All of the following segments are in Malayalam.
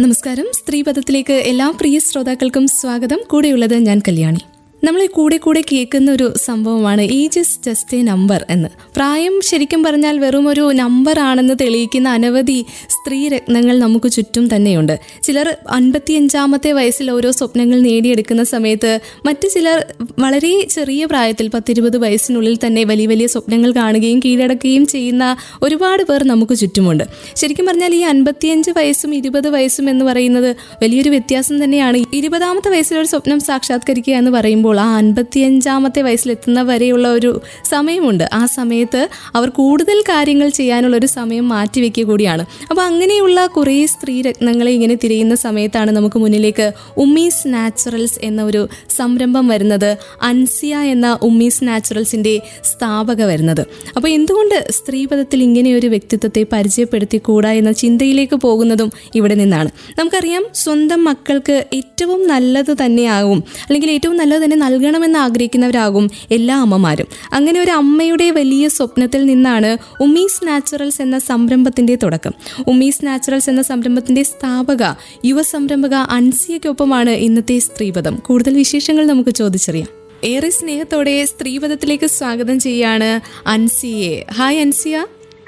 നമസ്കാരം. സ്ത്രീപഥത്തിലേക്ക് എല്ലാ പ്രിയ ശ്രോതാക്കൾക്കും സ്വാഗതം. കൂടെയുള്ളത് ഞാൻ കല്യാണി. നമ്മൾ കൂടെ കൂടെ കേൾക്കുന്ന ഒരു സംഭവമാണ് age is just a number എന്ന്. പ്രായം ശരിക്കും പറഞ്ഞാൽ വെറും ഒരു നമ്പർ ആണെന്ന് തെളിയിക്കുന്ന അനവധി സ്ത്രീ രത്നങ്ങൾ നമുക്ക് ചുറ്റും തന്നെയുണ്ട്. ചിലർ അൻപത്തിയഞ്ചാമത്തെ വയസ്സിൽ ഓരോ സ്വപ്നങ്ങൾ നേടിയെടുക്കുന്ന സമയത്ത് മറ്റു ചിലർ വളരെ ചെറിയ പ്രായത്തിൽ പത്തിരുപത് വയസ്സിനുള്ളിൽ തന്നെ വലിയ വലിയ സ്വപ്നങ്ങൾ കാണുകയും കീഴടക്കുകയും ചെയ്യുന്ന ഒരുപാട് പേർ നമുക്ക് ചുറ്റുമുണ്ട്. ശരിക്കും പറഞ്ഞാൽ ഈ അൻപത്തിയഞ്ച് വയസ്സും ഇരുപത് വയസ്സും എന്ന് പറയുന്നത് വലിയൊരു വ്യത്യാസം തന്നെയാണ്. ഇരുപതാമത്തെ വയസ്സിലൊരു സ്വപ്നം സാക്ഷാത്കരിക്കുക എന്ന് പറയുമ്പോൾ ആ അൻപത്തിയഞ്ചാമത്തെ വയസ്സിലെത്തുന്ന വരെയുള്ള ഒരു സമയമുണ്ട്. ആ സമയത്ത് അവർ കൂടുതൽ കാര്യങ്ങൾ ചെയ്യാനുള്ള ഒരു സമയം മാറ്റിവെക്കുക കൂടിയാണ്. അപ്പോൾ അങ്ങനെയുള്ള കുറേ സ്ത്രീ രത്നങ്ങളെ ഇങ്ങനെ തിരയുന്ന സമയത്താണ് നമുക്ക് മുന്നിലേക്ക് ഉമ്മീസ് നാച്ചുറൽസ് എന്ന ഒരു സംരംഭം വരുന്നത്. അൻസിയ എന്ന ഉമ്മീസ് നാച്ചുറൽസിന്റെ സ്ഥാപക വരുന്നത്. അപ്പോൾ എന്തുകൊണ്ട് സ്ത്രീപദത്തിൽ ഇങ്ങനെ ഒരു വ്യക്തിത്വത്തെ പരിചയപ്പെടുത്തിക്കൂടാ എന്ന ചിന്തയിലേക്ക് പോകുന്നതും ഇവിടെ നിന്നാണ്. നമുക്കറിയാം സ്വന്തം മക്കൾക്ക് ഏറ്റവും നല്ലത് തന്നെയാകും അല്ലെങ്കിൽ ഏറ്റവും നല്ലത് തന്നെ നൽകണമെന്ന് ആഗ്രഹിക്കുന്നവരാകും എല്ലാ അമ്മമാരും. അങ്ങനെ ഒരു അമ്മയുടെ വലിയ സ്വപ്നത്തിൽ നിന്നാണ് ഉമീസ് നാച്ചുറൽസ് എന്ന സംരംഭത്തിന്റെ തുടക്കം. ഉമീസ് നാച്ചുറൽസ് എന്ന സംരംഭത്തിന്റെ സ്ഥാപക യുവ സംരംഭക അൻസിയയ്ക്കൊപ്പമാണ് ഇന്നത്തെ സ്ത്രീപദം കൂടുതൽ വിശേഷങ്ങൾ നമുക്ക് ചോദിച്ചറിയാം. ഏറെ സ്നേഹത്തോടെ സ്ത്രീപദത്തിലേക്ക് സ്വാഗതം ചെയ്യാണ് അൻസിയെ ഹായ് അൻസിയ.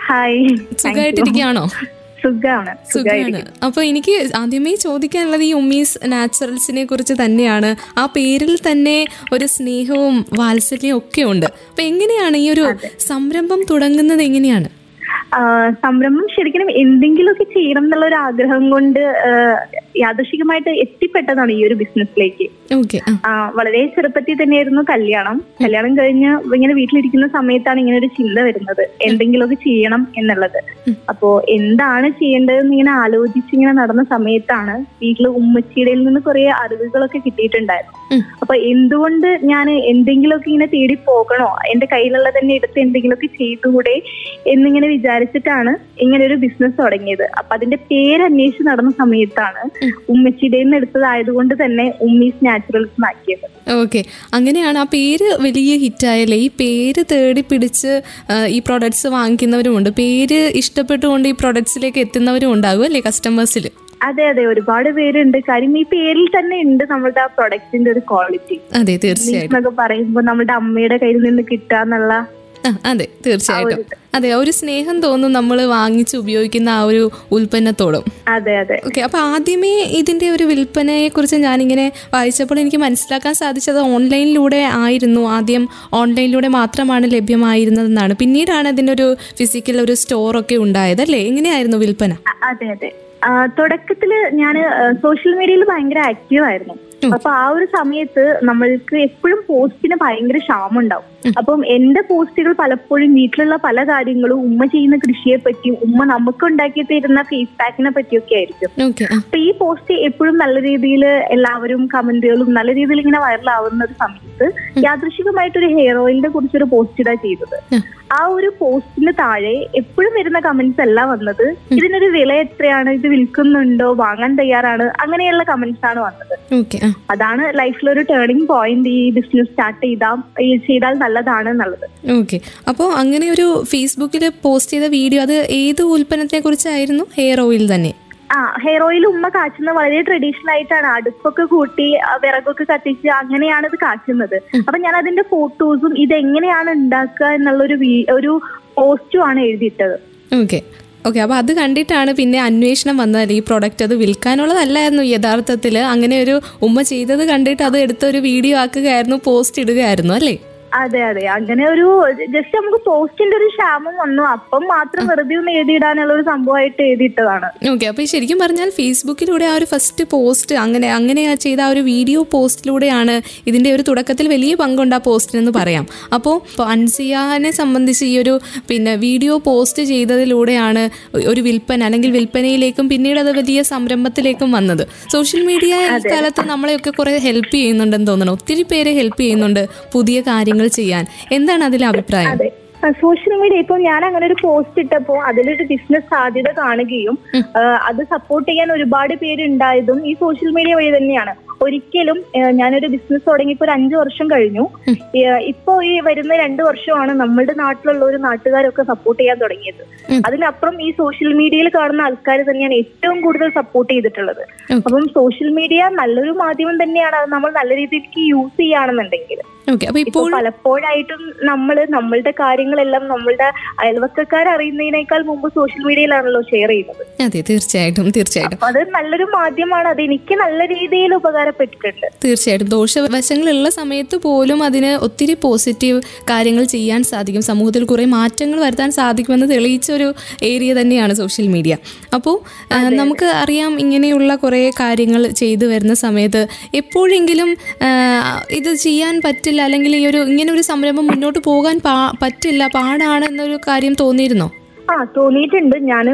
ഹായ്. സുഖമായിട്ടിരിക്കുകയാണോ? സുഖാണ് സുഖമാണ് അപ്പൊ എനിക്ക് ആദ്യമേ ചോദിക്കാനുള്ളത് ഈ ഉമ്മീസ് നാച്ചുറൽസിനെ കുറിച്ച് തന്നെയാണ്. ആ പേരിൽ തന്നെ ഒരു സ്നേഹവും വാത്സല്യവും ഒക്കെ ഉണ്ട്. അപ്പൊ എങ്ങനെയാണ് ഈ ഒരു സംരംഭം തുടങ്ങുന്നത് എങ്ങനെയാണ്? സംരംഭം ശരിക്കും എന്തെങ്കിലുമൊക്കെ ചെയ്യണം എന്നുള്ള ഒരു ആഗ്രഹം കൊണ്ട് യാദൃശികമായിട്ട് എത്തിപ്പെട്ടതാണ് ഈ ഒരു ബിസിനസ്സിലേക്ക്. വളരെ ചെറുപ്പത്തിൽ തന്നെയായിരുന്നു കല്യാണം. കല്യാണം കഴിഞ്ഞ് ഇങ്ങനെ വീട്ടിലിരിക്കുന്ന സമയത്താണ് ഇങ്ങനെ ഒരു ചിന്ത വരുന്നത്. എന്തെങ്കിലുമൊക്കെ ചെയ്യണം എന്നുള്ളത്. അപ്പോ എന്താണ് ചെയ്യേണ്ടതെന്ന് ഇങ്ങനെ ആലോചിച്ച് ഇങ്ങനെ നടന്ന സമയത്താണ് വീട്ടിൽ ഉമ്മച്ചിയുടെ നിന്ന് കുറെ അറിവുകളൊക്കെ കിട്ടിയിട്ടുണ്ടായിരുന്നു. അപ്പൊ എന്തുകൊണ്ട് ഞാൻ എന്തെങ്കിലുമൊക്കെ ഇങ്ങനെ തേടി പോകണോ? എന്റെ കയ്യിലുള്ള തന്നെ എടുത്ത് എന്തെങ്കിലുമൊക്കെ ചെയ്തുകൂടെ എന്നിങ്ങനെ വിചാരിച്ചിട്ടാണ് ഇങ്ങനെ ഒരു ബിസിനസ് തുടങ്ങിയത്. അപ്പൊ അതിന്റെ പേര് അന്വേഷിച്ച് നടന്ന സമയത്താണ് ഉമ്മച്ചിയുടെ നിന്ന് എടുത്തതായതുകൊണ്ട് തന്നെ ഉമ്മീസ് നാച്ചുറൽസ് ആക്കിയത്. ഓക്കെ അങ്ങനെയാണ് ആ പേര് വലിയ ഹിറ്റായല്ലേ ഈ പേര് തേടി പിടിച്ച് ഈ പ്രൊഡക്ട്സ് വാങ്ങിക്കുന്നവരുമുണ്ട് പേര് ഇഷ്ടപ്പെട്ടുകൊണ്ട് ഈ പ്രൊഡക്ട്സിലേക്ക് എത്തുന്നവരും ഉണ്ടാകും അല്ലേ കസ്റ്റമേഴ്സിൽ അതെ അതെ. ഒരുപാട് പേരുണ്ട്. കാര്യം ഈ പേരിൽ തന്നെ ഉണ്ട് നമ്മളുടെ ആ പ്രൊഡക്റ്റിന്റെ ഒരു ക്വാളിറ്റി അതെ തീർച്ചയായിട്ടും. എന്നൊക്കെ പറയുമ്പോൾ നമ്മുടെ അമ്മയുടെ കയ്യിൽ നിന്ന് കിട്ടാന്നുള്ള അതെ തീർച്ചയായിട്ടും. അതെ ഒരു സ്നേഹം തോന്നും നമ്മൾ വാങ്ങിച്ച് ഉപയോഗിക്കുന്ന ആ ഒരു ഉൽപ്പന്നത്തോടും. അതെ അതെ. ഓക്കെ അപ്പൊ ആദ്യമേ ഇതിന്റെ ഒരു വിൽപ്പനയെ കുറിച്ച് ഞാനിങ്ങനെ വായിച്ചപ്പോൾ എനിക്ക് മനസ്സിലാക്കാൻ സാധിച്ചത് ഓൺലൈനിലൂടെ ആയിരുന്നു. ആദ്യം ഓൺലൈനിലൂടെ മാത്രമാണ് ലഭ്യമായിരുന്നതെന്നാണ്. പിന്നീടാണ് അതിന്റെ ഒരു ഫിസിക്കൽ ഒരു സ്റ്റോർ ഒക്കെ ഉണ്ടായത് അല്ലേ? എങ്ങനെയായിരുന്നു വിൽപ്പന? അതെ അതെ. ആ, തുടക്കത്തിൽ ഞാൻ സോഷ്യൽ മീഡിയയിൽ ഭയങ്കര ആക്റ്റീവ് ആയിരുന്നു. അപ്പൊ ആ ഒരു സമയത്ത് നമ്മൾക്ക് എപ്പോഴും പോസ്റ്റിന് ഭയങ്കര ക്ഷാമം ഉണ്ടാവും അപ്പം എന്റെ പോസ്റ്റുകൾ പലപ്പോഴും വീട്ടിലുള്ള പല കാര്യങ്ങളും ഉമ്മ ചെയ്യുന്ന കൃഷിയെ പറ്റിയും ഉമ്മ നമുക്ക് ഉണ്ടാക്കി തരുന്ന ഫേസ് പാക്കിനെ പറ്റിയൊക്കെ ആയിരിക്കും. അപ്പൊ ഈ പോസ്റ്റ് എപ്പോഴും നല്ല രീതിയിൽ എല്ലാവരും കമന്റുകളും നല്ല രീതിയിൽ ഇങ്ങനെ വൈറലാവുന്ന ഒരു സമയത്ത് യാദൃശികമായിട്ട് ഒരു ഹെയർ ഓയിലിനെ കുറിച്ചൊരു പോസ്റ്റ് ഇടാ ചെയ്തത്. ആ. ഒരു പോസ്റ്റിന് താഴെ എപ്പോഴും വരുന്ന കമന്റ്സ് അല്ല വന്നത്. ഇതിനൊരു വില എത്രയാണ്? ഇത് വിൽക്കുന്നുണ്ടോ? വാങ്ങാൻ തയ്യാറാണ്? അങ്ങനെയുള്ള കമന്റ്സ് ആണ് വന്നത് ഓക്കെ ലൈഫിൽ ഒരു ടേണിംഗ് പോയിന്റ് ഈ ബിസിനസ് സ്റ്റാർട്ട് ചെയ്താൽ ചെയ്താൽ നല്ലതാണ് എന്നുള്ളത്. ഓക്കെ അപ്പോൾ അങ്ങനെ ഒരു ഫേസ്ബുക്കിൽ പോസ്റ്റ് ചെയ്ത വീഡിയോ അത് ഏത് ഉൽപ്പന്നത്തിനെ കുറിച്ചായിരുന്നു ഹെയർ ഓയിൽ തന്നെ. ആ ഹെയർ ഓയിൽ ഉമ്മ കാച്ചുന്നത് വളരെ ട്രഡീഷണൽ ആയിട്ടാണ്. അടുപ്പൊക്കെ കൂട്ടി വിറകൊക്കെ കത്തിച്ച് അങ്ങനെയാണ് ഇത് കാച്ചുന്നത്. അപ്പൊ ഞാൻ അതിന്റെ ഫോട്ടോസും ഇത് എങ്ങനെയാണ് ഉണ്ടാക്കുക എന്നുള്ളൊരു ഒരു പോസ്റ്റും ആണ് എഴുതിയിട്ടത്. ഓക്കെ ഓക്കെ അപ്പോൾ അത് കണ്ടിട്ടാണ് പിന്നെ അന്വേഷണം വന്നത്. ഈ പ്രൊഡക്റ്റ് അത് വിൽക്കാനുള്ളതല്ലായിരുന്നു യഥാർത്ഥത്തിൽ അങ്ങനെ ഒരു ഉമ്മ ചെയ്തത് കണ്ടിട്ട് അത് എടുത്തൊരു വീഡിയോ ആക്കുകയായിരുന്നു പോസ്റ്റ് ഇടുകയായിരുന്നു അല്ലേ? അതെ അതെ. അങ്ങനെ ഒരു ജസ്റ്റ് നമുക്ക് പോസ്റ്റിന്റെ ഒരു ക്ഷാമം വന്നു. അപ്പം മാത്രം വെറുതെ ഒന്ന് എഴുതിയിടാനുള്ള ഒരു സംഭവമായിട്ട് എഴുതിയിട്ടതാണ്. ഓക്കെ അപ്പൊ ശരിക്കും പറഞ്ഞാൽ ഫേസ്ബുക്കിലൂടെ ആ ഒരു ഫസ്റ്റ് പോസ്റ്റ് അങ്ങനെ അങ്ങനെ ചെയ്ത ആ ഒരു വീഡിയോ പോസ്റ്റിലൂടെയാണ് ഇതിന്റെ ഒരു തുടക്കത്തിൽ വലിയ പങ്കുണ്ട് ആ പോസ്റ്റിനെന്ന് പറയാം. അപ്പോൾ അൻസിയാനെ സംബന്ധിച്ച് ഈ ഒരു പിന്നെ വീഡിയോ പോസ്റ്റ് ചെയ്തതിലൂടെയാണ് ഒരു വിൽപ്പന അല്ലെങ്കിൽ വിൽപ്പനയിലേക്കും പിന്നീട് അത് വലിയ സംരംഭത്തിലേക്കും വന്നത്. സോഷ്യൽ മീഡിയ കാലത്ത് നമ്മളെയൊക്കെ കുറെ ഹെൽപ്പ് ചെയ്യുന്നുണ്ടെന്ന് തോന്നുന്നു ഒത്തിരി പേരെ ഹെൽപ്പ് ചെയ്യുന്നുണ്ട്. പുതിയ കാര്യങ്ങൾ ചെയ്യാൻ. എന്താണ് അതിലെ അഭിപ്രായം? സോഷ്യൽ മീഡിയ ഇപ്പൊ ഞാൻ അങ്ങനെ ഒരു പോസ്റ്റ് ഇട്ടപ്പോ അതിലൊരു ബിസിനസ് സാധ്യത കാണുകയും അത് സപ്പോർട്ട് ചെയ്യാൻ ഒരുപാട് പേര് ഉണ്ടായതും ഈ സോഷ്യൽ മീഡിയ വഴി തന്നെയാണ്. ഒരിക്കലും ഞാനൊരു ബിസിനസ് തുടങ്ങിയപ്പോ ഒരു അഞ്ചു വർഷം കഴിഞ്ഞു. ഇപ്പോ ഈ വരുന്ന രണ്ടു വർഷമാണ് നമ്മുടെ നാട്ടിലുള്ള ഒരു നാട്ടുകാരൊക്കെ സപ്പോർട്ട് ചെയ്യാൻ തുടങ്ങിയത്. അതിനപ്പുറം ഈ സോഷ്യൽ മീഡിയയിൽ കാണുന്ന ആൾക്കാർ തന്നെയാണ് ഏറ്റവും കൂടുതൽ സപ്പോർട്ട് ചെയ്തിട്ടുള്ളത്. അപ്പം സോഷ്യൽ മീഡിയ നല്ലൊരു മാധ്യമം തന്നെയാണ്. അത് നമ്മൾ നല്ല രീതിക്ക് യൂസ് ചെയ്യുകയാണെന്നുണ്ടെങ്കിൽ. ഇപ്പോൾ പലപ്പോഴായിട്ടും നമ്മൾ നമ്മളുടെ കാര്യങ്ങളെല്ലാം നമ്മളുടെ അയൽവക്കക്കാർ അറിയുന്നതിനേക്കാൾ മുമ്പ് സോഷ്യൽ മീഡിയയിലാണല്ലോ ഷെയർ ചെയ്യുന്നത്. അതെ തീർച്ചയായിട്ടും തീർച്ചയായിട്ടും. അത് നല്ലൊരു മാധ്യമമാണ്. അത് എനിക്ക് നല്ല രീതിയിൽ ഉപകാരപ്പെട്ടിട്ടുണ്ട്. തീർച്ചയായിട്ടും. ദോഷവശങ്ങളുള്ള സമയത്ത് പോലും അതിന് ഒത്തിരി പോസിറ്റീവ് കാര്യങ്ങൾ ചെയ്യാൻ സാധിക്കും. സമൂഹത്തിൽ കുറെ മാറ്റങ്ങൾ വരുത്താൻ സാധിക്കുമെന്ന് തെളിയിച്ച ഒരു ഏരിയ തന്നെയാണ് സോഷ്യൽ മീഡിയ അപ്പോൾ നമുക്ക് അറിയാം ഇങ്ങനെയുള്ള കുറേ കാര്യങ്ങൾ ചെയ്തു വരുന്ന സമയത്ത് എപ്പോഴെങ്കിലും ഇത് ചെയ്യാൻ പറ്റില്ല അല്ലെങ്കിൽ ഈ ഒരു ഇങ്ങനെ ഒരു സംരംഭം മുന്നോട്ട് പോകാൻ പറ്റില്ല പാടാണ് എന്നൊരു കാര്യം തോന്നിയിരുന്നോ? ആ തോന്നിയിട്ടുണ്ട്. ഞാൻ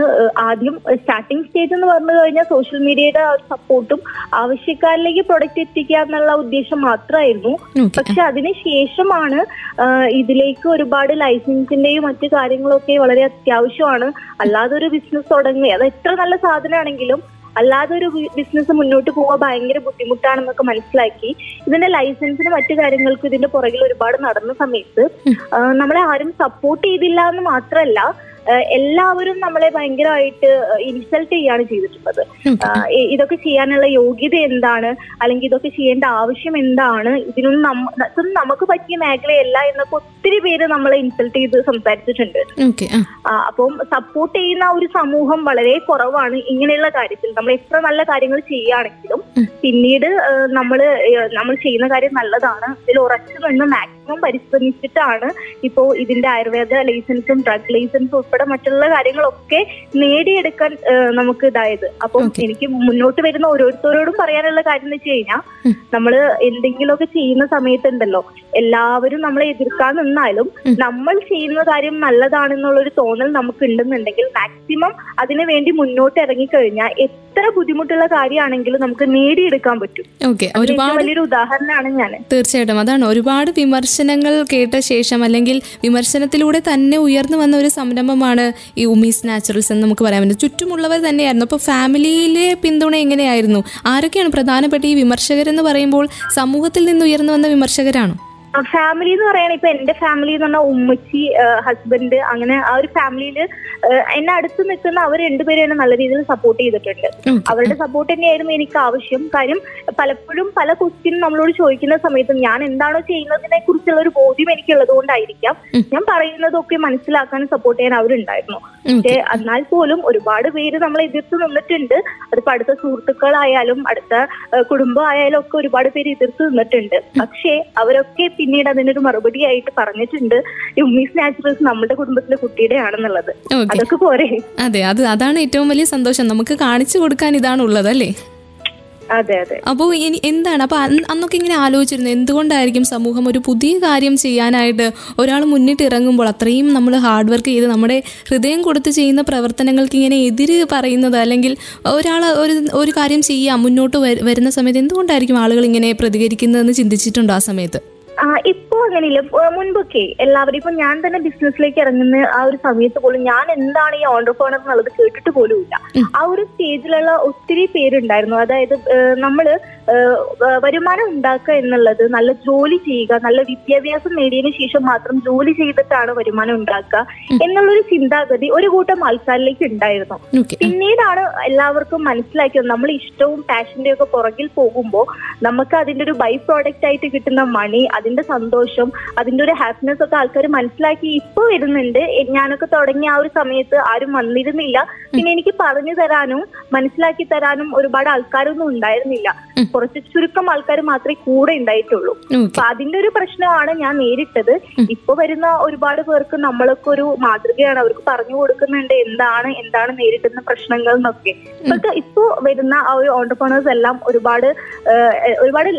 ആദ്യം സ്റ്റാർട്ടിംഗ് സ്റ്റേജ് എന്ന് പറഞ്ഞു കഴിഞ്ഞാൽ സോഷ്യൽ മീഡിയയുടെ സപ്പോർട്ടും ആവശ്യക്കാരിലേക്ക് പ്രൊഡക്റ്റ് എത്തിക്കുക എന്നുള്ള ഉദ്ദേശം മാത്രമായിരുന്നു. പക്ഷെ അതിന് ശേഷമാണ് ഇതിലേക്ക് ഒരുപാട് ലൈസൻസിന്റെയും മറ്റു കാര്യങ്ങളൊക്കെ വളരെ അത്യാവശ്യമാണ്. അല്ലാതെ ഒരു ബിസിനസ് തുടങ്ങുക അത് എത്ര നല്ല സാധനമാണെങ്കിലും അല്ലാതെ ഒരു ബിസിനസ് മുന്നോട്ട് പോകാൻ ഭയങ്കര ബുദ്ധിമുട്ടാണെന്നൊക്കെ മനസ്സിലാക്കി. ഇതിന്റെ ലൈസൻസിന് മറ്റു കാര്യങ്ങൾക്കും ഇതിന്റെ പുറകിൽ ഒരുപാട് നടന്ന സമയത്ത് നമ്മളെ ആരും സപ്പോർട്ട് ചെയ്തില്ല എന്ന് മാത്രമല്ല എല്ലാവരും നമ്മളെ ഭയങ്കരമായിട്ട് ഇൻസൾട്ട് ചെയ്യാണ് ചെയ്തിട്ടുള്ളത്. ഇതൊക്കെ ചെയ്യാനുള്ള യോഗ്യത എന്താണ്? അല്ലെങ്കിൽ ഇതൊക്കെ ചെയ്യേണ്ട ആവശ്യം എന്താണ്? ഇതിനൊന്നും ഇതൊന്നും നമുക്ക് പറ്റിയ മേഖലയല്ല എന്നൊക്കെ ഒത്തിരി പേര് നമ്മളെ ഇൻസൾട്ട് ചെയ്ത് സംസാരിച്ചിട്ടുണ്ട്. അപ്പം സപ്പോർട്ട് ചെയ്യുന്ന ഒരു സമൂഹം വളരെ കുറവാണ്. ഇങ്ങനെയുള്ള കാര്യത്തിൽ നമ്മൾ എത്ര നല്ല കാര്യങ്ങൾ ചെയ്യുകയാണെങ്കിലും പിന്നീട് നമ്മൾ നമ്മൾ ചെയ്യുന്ന കാര്യം നല്ലതാണ്. ഇതിൽ ഉറച്ചു നിന്ന് മാക്സിമം പരിശ്രമിച്ചിട്ടാണ് ഇപ്പോ ഇതിന്റെ ആയുർവേദ ലൈസൻസും ഡ്രഗ് ലൈസൻസും ഉൾപ്പെടെ മറ്റുള്ള കാര്യങ്ങളൊക്കെ നേടിയെടുക്കാൻ നമുക്ക് ഇതായത് അപ്പം എനിക്ക് മുന്നോട്ട് വരുന്ന ഓരോരുത്തരോടും പറയാനുള്ള കാര്യം എന്ന് വെച്ച് കഴിഞ്ഞാൽ നമ്മൾ എന്തെങ്കിലുമൊക്കെ ചെയ്യുന്ന സമയത്തുണ്ടല്ലോ. എല്ലാവരും നമ്മളെ എതിർക്കാൻ നിന്നാലും നമ്മൾ ചെയ്യുന്ന കാര്യം നല്ലതാണെന്നുള്ളൊരു തോന്നൽ നമുക്ക് ഉണ്ടെന്നുണ്ടെങ്കിൽ മാക്സിമം അതിനു വേണ്ടി മുന്നോട്ട് ഇറങ്ങിക്കഴിഞ്ഞാൽ എത്ര ബുദ്ധിമുട്ടുള്ള കാര്യമാണെങ്കിലും നമുക്ക് നേടിയെടുക്കാൻ പറ്റും. ഒരുപാട് വലിയൊരു ഉദാഹരണമാണ് ഞാൻ. തീർച്ചയായിട്ടും. അതാണ് ഒരുപാട് വിമർശനങ്ങൾ കേട്ട ശേഷം അല്ലെങ്കിൽ വിമർശനത്തിലൂടെ തന്നെ ഉയർന്നു വന്ന ഒരു സംരംഭമാണ് ഈ ഉമീസ് നാച്ചുറൽസ് എന്ന് നമുക്ക് പറയാൻ പറ്റും ചുറ്റുമുള്ളവർ തന്നെയായിരുന്നു. അപ്പോൾ ഫാമിലിയിലെ പിന്തുണ എങ്ങനെയായിരുന്നു? ആരൊക്കെയാണ് പ്രധാനപ്പെട്ട ഈ വിമർശകരെന്ന് പറയുമ്പോൾ സമൂഹത്തിൽ നിന്ന് ഉയർന്നു വന്ന വിമർശകരാണോ? ഫാമിലി എന്ന് പറയണ ഇപ്പൊ എന്റെ ഫാമിലി എന്ന് പറഞ്ഞാൽ ഉമ്മച്ചി ഹസ്ബൻഡ് അങ്ങനെ ആ ഒരു ഫാമിലിയിൽ എന്നെ അടുത്ത് നിൽക്കുന്ന അവർ രണ്ടുപേരും എന്നെ നല്ല രീതിയിൽ സപ്പോർട്ട് ചെയ്തിട്ടുണ്ട്. അവരുടെ സപ്പോർട്ട് തന്നെയായിരുന്നു എനിക്ക് ആവശ്യം. കാര്യം പലപ്പോഴും പല ക്വസ്റ്റ്യൻ നമ്മളോട് ചോദിക്കുന്ന സമയത്ത് ഞാൻ എന്താണോ ചെയ്യുന്നതിനെ കുറിച്ചുള്ള ഒരു ബോധ്യം എനിക്കുള്ളത് കൊണ്ടായിരിക്കാം. ഞാൻ പറയുന്നതൊക്കെ മനസ്സിലാക്കാനും സപ്പോർട്ട് ചെയ്യാൻ അവരുണ്ടായിരുന്നു. പക്ഷേ എന്നാൽ പോലും ഒരുപാട് പേര് നമ്മളെ എതിർത്ത് നിന്നിട്ടുണ്ട്. അതിപ്പോ അടുത്ത സുഹൃത്തുക്കളായാലും അടുത്ത കുടുംബം കുടുംബമായാലും ഒക്കെ ഒരുപാട് പേര് എതിർത്ത് നിന്നിട്ടുണ്ട്. പക്ഷേ അവരൊക്കെ പിന്നീട് അതിനൊരു മറുപടി ആയിട്ട് പറഞ്ഞിട്ടുണ്ട്. ഈ ഉമ്മീസ് നാച്ചുറൽസ് നമ്മുടെ കുടുംബത്തിലെ കുട്ടിയുടെ ആണെന്നുള്ളത്. അതൊക്കെ പോരെ. അതെ അത് അതാണ് ഏറ്റവും വലിയ സന്തോഷം. നമുക്ക് കാണിച്ചു കൊടുക്കാൻ ഇതാണ് ഉള്ളത് അല്ലേ? അതെ അതെ. അപ്പോൾ ഇനി എന്താണ്? അപ്പോൾ അന്നൊക്കെ ഇങ്ങനെ ആലോചിച്ചിരുന്നു എന്തുകൊണ്ടായിരിക്കും സമൂഹം ഒരു പുതിയ കാര്യം ചെയ്യാനായിട്ട് ഒരാൾ മുന്നിട്ട് ഇറങ്ങുമ്പോൾ അത്രയും നമ്മൾ ഹാർഡ് വർക്ക് ചെയ്ത് നമ്മുടെ ഹൃദയം കൊടുത്ത് ചെയ്യുന്ന പ്രവർത്തനങ്ങൾക്ക് ഇങ്ങനെ എതിര് പറയുന്നത് അല്ലെങ്കിൽ ഒരാൾ ഒരു ഒരു കാര്യം ചെയ്യാം മുന്നോട്ട് വരുന്ന സമയത്ത് എന്തുകൊണ്ടായിരിക്കും ആളുകൾ ഇങ്ങനെ പ്രതികരിക്കുന്നതെന്ന് ചിന്തിച്ചിട്ടുണ്ടോ ആ സമയത്ത്? ഇപ്പൊ അങ്ങനെയില്ല. മുൻപൊക്കെ എല്ലാവരും ഇപ്പൊ ഞാൻ തന്നെ ബിസിനസ്സിലേക്ക് ഇറങ്ങുന്ന ആ ഒരു സമയത്ത് പോലും ഞാൻ എന്താണ് ഈ ഓണ്ടർപ്രണർ എന്നുള്ളത് കേട്ടിട്ട് പോലും ഇല്ല. ആ ഒരു സ്റ്റേജിലുള്ള ഒത്തിരി പേരുണ്ടായിരുന്നു. അതായത് നമ്മൾ വരുമാനം ഉണ്ടാക്കുക എന്നുള്ളത് നല്ല ജോലി ചെയ്യുക നല്ല വിദ്യാഭ്യാസം നേടിയതിനു ശേഷം മാത്രം ജോലി ചെയ്തിട്ടാണ് വരുമാനം ഉണ്ടാക്കുക എന്നുള്ളൊരു ചിന്താഗതി ഒരു കൂട്ടം ആൾക്കാരിലേക്ക് ഉണ്ടായിരുന്നു. പിന്നീടാണ് എല്ലാവർക്കും മനസ്സിലാക്കിയത് നമ്മൾ ഇഷ്ടവും പാഷന്റെ ഒക്കെ പുറകിൽ പോകുമ്പോൾ നമുക്ക് അതിന്റെ ഒരു ബൈ പ്രോഡക്റ്റ് ആയിട്ട് കിട്ടുന്ന മണി അതിന്റെ സന്തോഷം അതിന്റെ ഒരു ഹാപ്പിനെസ് ഒക്കെ ആൾക്കാർ മനസ്സിലാക്കി ഇപ്പൊ വരുന്നുണ്ട്. ഞാനൊക്കെ തുടങ്ങിയ ആ ഒരു സമയത്ത് ആരും വന്നിരുന്നില്ല. പിന്നെ എനിക്ക് പറഞ്ഞു തരാനും മനസ്സിലാക്കി തരാനും ഒരുപാട് ആൾക്കാരൊന്നും ഉണ്ടായിരുന്നില്ല. കുറച്ച് ചുരുക്കം ആൾക്കാർ മാത്രമേ കൂടെ ഉണ്ടായിട്ടുള്ളൂ. അപ്പൊ അതിന്റെ ഒരു പ്രശ്നമാണ് ഞാൻ നേരിട്ടത്. ഇപ്പൊ വരുന്ന ഒരുപാട് പേർക്ക് നമ്മളൊക്കെ ഒരു മാതൃകയാണ്. അവർക്ക് പറഞ്ഞു കൊടുക്കുന്നുണ്ട് എന്താണ് എന്താണ് നേരിട്ടുന്ന പ്രശ്നങ്ങൾ എന്നൊക്കെ. ഇപ്പൊ ഇപ്പൊ വരുന്ന ആ ഒരു ഓണ്ടർപ്രണേഴ്സ് എല്ലാം ഒരുപാട് ഒരുപാട്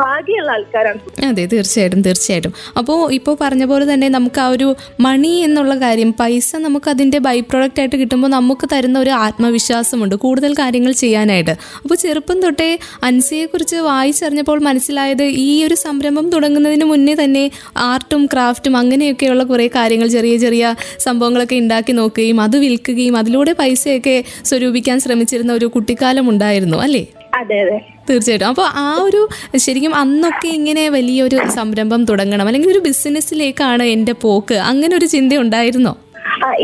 ഭാഗ്യമുള്ള ആൾക്കാരാണ്. അതെ തീർച്ചയായിട്ടും തീർച്ചയായിട്ടും. അപ്പോൾ ഇപ്പോൾ പറഞ്ഞ പോലെ തന്നെ നമുക്ക് ആ ഒരു മണി എന്നുള്ള കാര്യം പൈസ നമുക്ക് അതിന്റെ ബൈ പ്രോഡക്റ്റ് ആയിട്ട് കിട്ടുമ്പോൾ നമുക്ക് തരുന്ന ഒരു ആത്മവിശ്വാസമുണ്ട് കൂടുതൽ കാര്യങ്ങൾ ചെയ്യാനായിട്ട്. അപ്പോൾ ചെറുപ്പം തൊട്ടേ അൻസിയെക്കുറിച്ച് വായിച്ചറിഞ്ഞപ്പോൾ മനസ്സിലായത് ഈ ഒരു സംരംഭം തുടങ്ങുന്നതിന് മുന്നേ തന്നെ ആർട്ടും ക്രാഫ്റ്റും അങ്ങനെയൊക്കെയുള്ള കുറേ കാര്യങ്ങൾ ചെറിയ ചെറിയ സംഭവങ്ങളൊക്കെ ഉണ്ടാക്കി നോക്കുകയും അത് വിൽക്കുകയും അതിലൂടെ പൈസയൊക്കെ സ്വരൂപിക്കാൻ ശ്രമിച്ചിരുന്ന ഒരു കുട്ടിക്കാലം ഉണ്ടായിരുന്നു അല്ലേ? അതെ അതെ. തീർച്ചയായിട്ടും. അപ്പോൾ ആ ഒരു ശരിക്കും അന്നൊക്കെ ഇങ്ങനെ വലിയൊരു സംരംഭം തുടങ്ങണം. അല്ലെങ്കിൽ ഒരു ബിസിനസ്സിലേക്കാണ് എന്റെ പോക്ക്. അങ്ങനെ ഒരു ചിന്ത ഉണ്ടായിരുന്നോ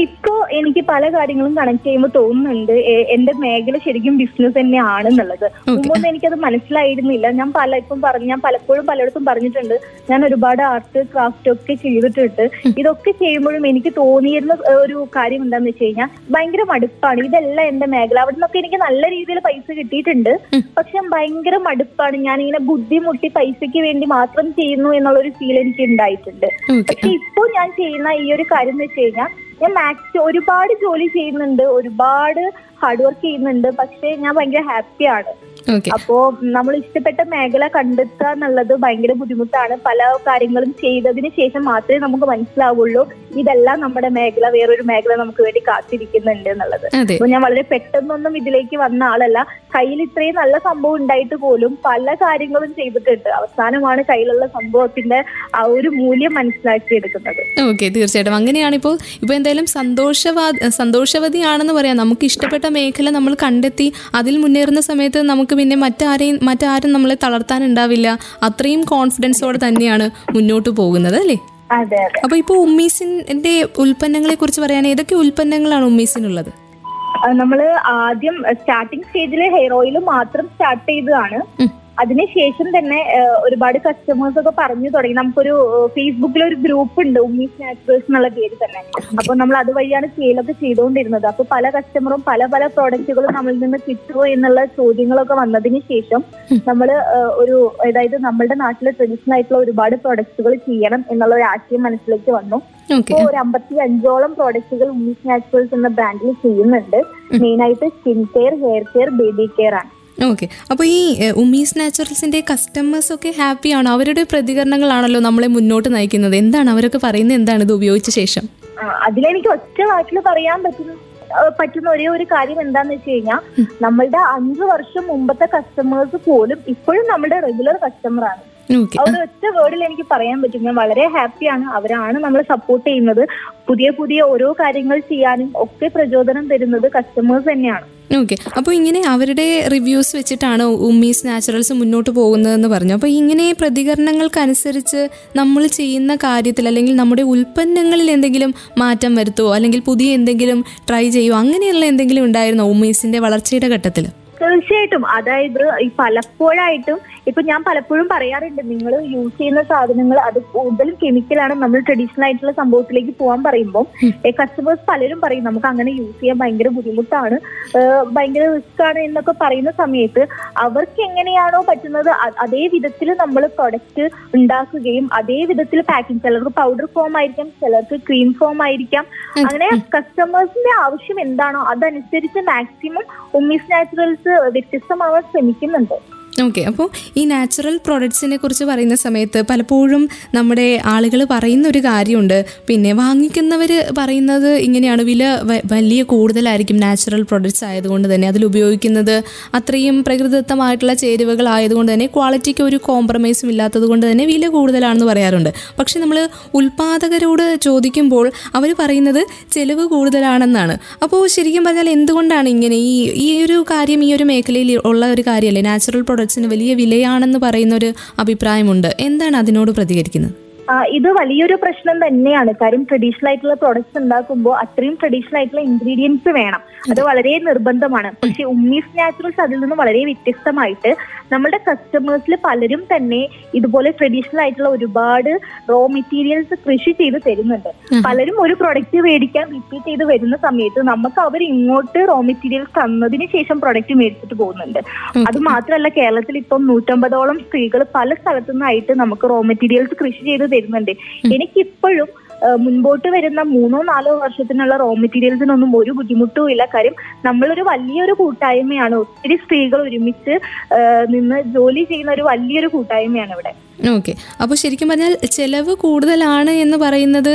ഇപ്പോ എനിക്ക് പല കാര്യങ്ങളും കണക്ട് ചെയ്യുമ്പോൾ തോന്നുന്നുണ്ട്. എന്റെ മേഖല ശരിക്കും ബിസിനസ് തന്നെയാണെന്നുള്ളത്. മുമ്പൊന്നും എനിക്കത് മനസ്സിലായിരുന്നില്ല. ഞാൻ പല ഇപ്പം പറഞ്ഞു ഞാൻ പലപ്പോഴും പലയിടത്തും പറഞ്ഞിട്ടുണ്ട്. ഞാൻ ഒരുപാട് ആർട്ട് ക്രാഫ്റ്റ് ഒക്കെ ചെയ്തിട്ടുണ്ട്. ഇതൊക്കെ ചെയ്യുമ്പോഴും എനിക്ക് തോന്നിയിരുന്ന ഒരു കാര്യം എന്താണെന്ന് വെച്ച് കഴിഞ്ഞാൽ ഭയങ്കര മടുപ്പാണ്. ഇതെല്ലാം എന്റെ മേഖല. അവിടെ നിന്നൊക്കെ എനിക്ക് നല്ല രീതിയിൽ പൈസ കിട്ടിയിട്ടുണ്ട്. പക്ഷെ ഭയങ്കര മടുപ്പാണ്. ഞാൻ ഇങ്ങനെ ബുദ്ധിമുട്ടി പൈസയ്ക്ക് വേണ്ടി മാത്രം ചെയ്യുന്നു എന്നുള്ളൊരു ഫീൽ എനിക്ക് ഉണ്ടായിട്ടുണ്ട്. പക്ഷെ ഇപ്പോൾ ഞാൻ ചെയ്യുന്ന ഈ ഒരു കാര്യം എന്ന് വെച്ച് കഴിഞ്ഞാൽ ഞാൻ മാക്സ് ഒരുപാട് ജോലി ചെയ്യുന്നുണ്ട് ഒരുപാട് ഹാർഡ് വർക്ക് ചെയ്യുന്നുണ്ട് പക്ഷെ ഞാൻ ഭയങ്കര ഹാപ്പിയാണ് അപ്പോ നമ്മൾ ഇഷ്ടപ്പെട്ട മേഖല കണ്ടെത്തുക എന്നുള്ളത് ഭയങ്കര ബുദ്ധിമുട്ടാണ്. പല കാര്യങ്ങളും ചെയ്തതിന് ശേഷം മാത്രമേ നമുക്ക് മനസ്സിലാവുള്ളൂ ഇതെല്ലാം നമ്മുടെ മേഖല വേറൊരു മേഖല നമുക്ക് വേണ്ടി കാത്തിരിക്കുന്നുണ്ട് എന്നുള്ളത്. അപ്പൊ ഞാൻ വളരെ പെട്ടെന്നൊന്നും ഇതിലേക്ക് വന്ന ആളല്ല. കയ്യിൽ ഇത്രയും നല്ല സംഭവം ഉണ്ടായിട്ട് പോലും പല കാര്യങ്ങളും ചെയ്തിട്ടുണ്ട്. അവസാനമാണ് കയ്യിലുള്ള സംഭവത്തിന്റെ ആ ഒരു മൂല്യം മനസ്സിലാക്കിയെടുക്കുന്നത്. ഓക്കെ തീർച്ചയായിട്ടും. അങ്ങനെയാണ് ഇപ്പോൾ ഇപ്പൊ എന്തായാലും സന്തോഷവാ സന്തോഷവതിയാണെന്ന് പറയാം. നമുക്ക് ഇഷ്ടപ്പെട്ട മേഖല നമ്മൾ കണ്ടെത്തി അതിൽ മുന്നേറുന്ന സമയത്ത് നമുക്ക് പിന്നെ മറ്റാരെയും മറ്റാരും നമ്മളെ തളർത്താനുണ്ടാവില്ല. അത്രയും കോൺഫിഡൻസോടെ തന്നെയാണ് മുന്നോട്ട് പോകുന്നത് അല്ലേ? അപ്പൊ ഇപ്പോൾ ഉമ്മീസിന്റെ ഉൽപ്പന്നങ്ങളെ കുറിച്ച് പറയാൻ ഏതൊക്കെ ഉൽപ്പന്നങ്ങളാണ് ഉമ്മീസിനുള്ളത്? നമ്മൾ നമ്മൾ ആദ്യം സ്റ്റാർട്ടിംഗ് സ്റ്റേജിൽ ഹെയർ ഓയിൽ മാത്രം സ്റ്റാർട്ട് ചെയ്തതാണ്. അതിനുശേഷം തന്നെ ഒരുപാട് കസ്റ്റമേഴ്സ് ഒക്കെ പറഞ്ഞു തുടങ്ങി. നമുക്കൊരു ഫേസ്ബുക്കിൽ ഒരു ഗ്രൂപ്പ് ഉണ്ട് ഉമ്മീസ് നാച്ചുറൽസ് എന്നുള്ള പേര് തന്നെ. അപ്പൊ നമ്മൾ അതുവഴിയാണ് സെയിലൊക്കെ ചെയ്തുകൊണ്ടിരുന്നത്. അപ്പൊ പല കസ്റ്റമറും പല പല പ്രോഡക്റ്റുകളും നമ്മളിൽ നിന്ന് കിട്ടുമോ എന്നുള്ള ചോദ്യങ്ങളൊക്കെ വന്നതിന് ശേഷം നമ്മൾ ഒരു അതായത് നമ്മുടെ നാട്ടിലെ ട്രഡീഷണൽ ആയിട്ടുള്ള ഒരുപാട് പ്രോഡക്റ്റുകൾ ചെയ്യണം എന്നുള്ള ഒരു ആശയം മനസ്സിലേക്ക് വന്നു. ഇപ്പോൾ ഒരു അമ്പത്തി അഞ്ചോളം പ്രോഡക്റ്റുകൾ ഉമ്മീസ് നാച്ചുറൽസ് എന്ന ബ്രാൻഡിൽ ചെയ്യുന്നുണ്ട്. മെയിൻ ആയിട്ട് skin care hair care baby care ആണ്. ഓക്കെ അപ്പോൾ ഈ ഉമീസ് നാച്ചുറൽസിന്റെ കസ്റ്റമേഴ്സ് ഒക്കെ ഹാപ്പിയാണോ അവരുടെ പ്രതികരണങ്ങളാണല്ലോ നമ്മളെ മുന്നോട്ട് നയിക്കുന്നത്. എന്താണ് അവരൊക്കെ പറയുന്നത്? എന്താണ് ഇത് ഉപയോഗിച്ച ശേഷം? അതിലെനിക്ക് ഒറ്റ വാക്കിൽ പറയാൻ പറ്റുന്ന പറ്റുന്ന ഒരേ ഒരു കാര്യം എന്താന്ന് വെച്ച് കഴിഞ്ഞാൽ നമ്മളുടെ അഞ്ചു വർഷം മുമ്പത്തെ കസ്റ്റമേഴ്സ് പോലും ഇപ്പോഴും നമ്മുടെ റെഗുലർ കസ്റ്റമർ ആണ്. ആ ഒരു ഒറ്റ വേർഡിൽ എനിക്ക് പറയാൻ പറ്റും. ഞാൻ വളരെ ഹാപ്പിയാണ് അവരാണ് നമ്മളെ സപ്പോർട്ട് ചെയ്യുന്നത്. പുതിയ പുതിയ ഓരോ കാര്യങ്ങൾ ചെയ്യാനും ഒക്കെ പ്രചോദനം തരുന്നത് കസ്റ്റമേഴ്സ് തന്നെയാണ്. ഓക്കെ അപ്പോൾ ഇങ്ങനെ അവരുടെ റിവ്യൂസ് വെച്ചിട്ടാണ് ഉമ്മീസ് നാച്ചുറൽസ് മുന്നോട്ട് പോകുന്നതെന്ന് പറഞ്ഞു. അപ്പോൾ ഇങ്ങനെ പ്രതികരണങ്ങൾക്കനുസരിച്ച് നമ്മൾ ചെയ്യുന്ന കാര്യത്തിൽ അല്ലെങ്കിൽ നമ്മുടെ ഉൽപ്പന്നങ്ങളിൽ എന്തെങ്കിലും മാറ്റം വരുത്തുമോ അല്ലെങ്കിൽ പുതിയ എന്തെങ്കിലും ട്രൈ ചെയ്യുമോ അങ്ങനെയുള്ള എന്തെങ്കിലും ഉണ്ടായിരുന്നോ ഉമ്മീസിന്റെ വളർച്ചയുടെ ഘട്ടത്തിൽ തീർച്ചയായിട്ടും. അതായത് ഈ പലപ്പോഴായിട്ടും ഇപ്പൊ ഞാൻ പലപ്പോഴും പറയാറുണ്ട് നിങ്ങൾ യൂസ് ചെയ്യുന്ന സാധനങ്ങൾ അത് കൂടുതലും കെമിക്കലാണ് നമ്മൾ ട്രഡീഷണൽ ആയിട്ടുള്ള സംഭവത്തിലേക്ക് പോകാൻ പറയുമ്പോൾ കസ്റ്റമേഴ്സ് പലരും പറയും നമുക്ക് അങ്ങനെ യൂസ് ചെയ്യാൻ ഭയങ്കര ബുദ്ധിമുട്ടാണ്. ഭയങ്കര റിസ്ക് ആണ് എന്നൊക്കെ പറയുന്ന സമയത്ത് അവർക്ക് എങ്ങനെയാണോ പറ്റുന്നത് അതേ വിധത്തിൽ നമ്മൾ പ്രൊഡക്റ്റ് ഉണ്ടാക്കുകയും അതേ വിധത്തിൽ പാക്കിംഗ് ചിലർക്ക് പൗഡർ ഫോം ആയിരിക്കാം ചിലർക്ക് ക്രീം ഫോം ആയിരിക്കാം. അങ്ങനെ കസ്റ്റമേഴ്സിന്റെ ആവശ്യം എന്താണോ അതനുസരിച്ച് മാക്സിമം ഉമ്മീസ് നാച്ചുറൽസ് വ്യത്യസ്തമാവാൻ ശ്രമിക്കുന്നുണ്ട്. ഓക്കെ. അപ്പോൾ ഈ നാച്ചുറൽ പ്രോഡക്ട്സിനെ കുറിച്ച് പറയുന്ന സമയത്ത് പലപ്പോഴും നമ്മുടെ ആളുകൾ പറയുന്ന ഒരു കാര്യമുണ്ട്. പിന്നെ വാങ്ങിക്കുന്നവർ പറയുന്നത് ഇങ്ങനെയാണ്. വില വലിയ കൂടുതലായിരിക്കും നാച്ചുറൽ പ്രോഡക്ട്സ് ആയതുകൊണ്ട് തന്നെ. അതിൽ ഉപയോഗിക്കുന്നത് അത്രയും പ്രകൃതിദത്തമായിട്ടുള്ള ചേരുവകൾ ആയതുകൊണ്ട് തന്നെ ക്വാളിറ്റിക്ക് ഒരു കോംപ്രമൈസും ഇല്ലാത്തത് കൊണ്ട് തന്നെ വില കൂടുതലാണെന്ന് പറയാറുണ്ട്. പക്ഷെ നമ്മൾ ഉൽപാദകരോട് ചോദിക്കുമ്പോൾ അവർ പറയുന്നത് ചെലവ് കൂടുതലാണെന്നാണ്. അപ്പോൾ ശരിക്കും പറഞ്ഞാൽ എന്തുകൊണ്ടാണ് ഇങ്ങനെ ഈ ഈ ഒരു കാര്യം ഈ ഒരു മേഖലയിൽ ഉള്ള ഒരു കാര്യമല്ലേ? നാച്ചുറൽ പ്രൊഡക്ട്സിന് വലിയ വിലയാണെന്ന് പറയുന്ന ഒരു അഭിപ്രായമുണ്ട്. എന്താണ് അതിനോട് പ്രതികരിക്കുന്നത്? ഇത് വലിയൊരു പ്രശ്നം തന്നെയാണ്. കാര്യം ട്രഡീഷണൽ ആയിട്ടുള്ള പ്രോഡക്ട്സ് ഉണ്ടാക്കുമ്പോൾ അത്രയും ട്രഡീഷണൽ ആയിട്ടുള്ള ഇൻഗ്രീഡിയൻസ് വേണം. അത് വളരെ നിർബന്ധമാണ്. പക്ഷെ ഉമ്മീസ് നാച്ചുറൽസ് അതിൽ നിന്ന് വളരെ വ്യത്യസ്തമായിട്ട് നമ്മുടെ കസ്റ്റമേഴ്സിൽ പലരും തന്നെ ഇതുപോലെ ട്രഡീഷണൽ ആയിട്ടുള്ള ഒരുപാട് റോ മെറ്റീരിയൽസ് കൃഷി ചെയ്ത് തരുന്നുണ്ട്. പലരും ഒരു പ്രൊഡക്റ്റ് മേടിക്കാൻ റിപ്പീറ്റ് ചെയ്ത് വരുന്ന സമയത്ത് നമുക്ക് അവർ ഇങ്ങോട്ട് റോ മെറ്റീരിയൽസ് തന്നതിന് ശേഷം പ്രൊഡക്റ്റ് മേടിച്ചിട്ട് പോകുന്നുണ്ട്. അത് മാത്രമല്ല കേരളത്തിൽ ഇപ്പം നൂറ്റമ്പതോളം സ്ത്രീകൾ പല സ്ഥലത്തു നിന്നായിട്ട് നമുക്ക് റോ മെറ്റീരിയൽസ് കൃഷി ചെയ്ത് തരുന്നുണ്ട് എനിക്കിപ്പോഴും മുൻപോട്ട് വരുന്ന മൂന്നോ നാലോ വർഷത്തിനുള്ള റോ മെറ്റീരിയൽസിനൊന്നും ഒരു ബുദ്ധിമുട്ടും ഇല്ല. കാര്യം നമ്മളൊരു വലിയൊരു കൂട്ടായ്മയാണ്. ഒത്തിരി സ്ത്രീകൾ ഒരുമിച്ച് നിന്ന് ജോലി ചെയ്യുന്ന ഒരു വലിയൊരു കൂട്ടായ്മയാണ് ഇവിടെ. ഓക്കെ. അപ്പോൾ ശരിക്കും പറഞ്ഞാൽ ചെലവ് കൂടുതലാണ് എന്ന് പറയുന്നത്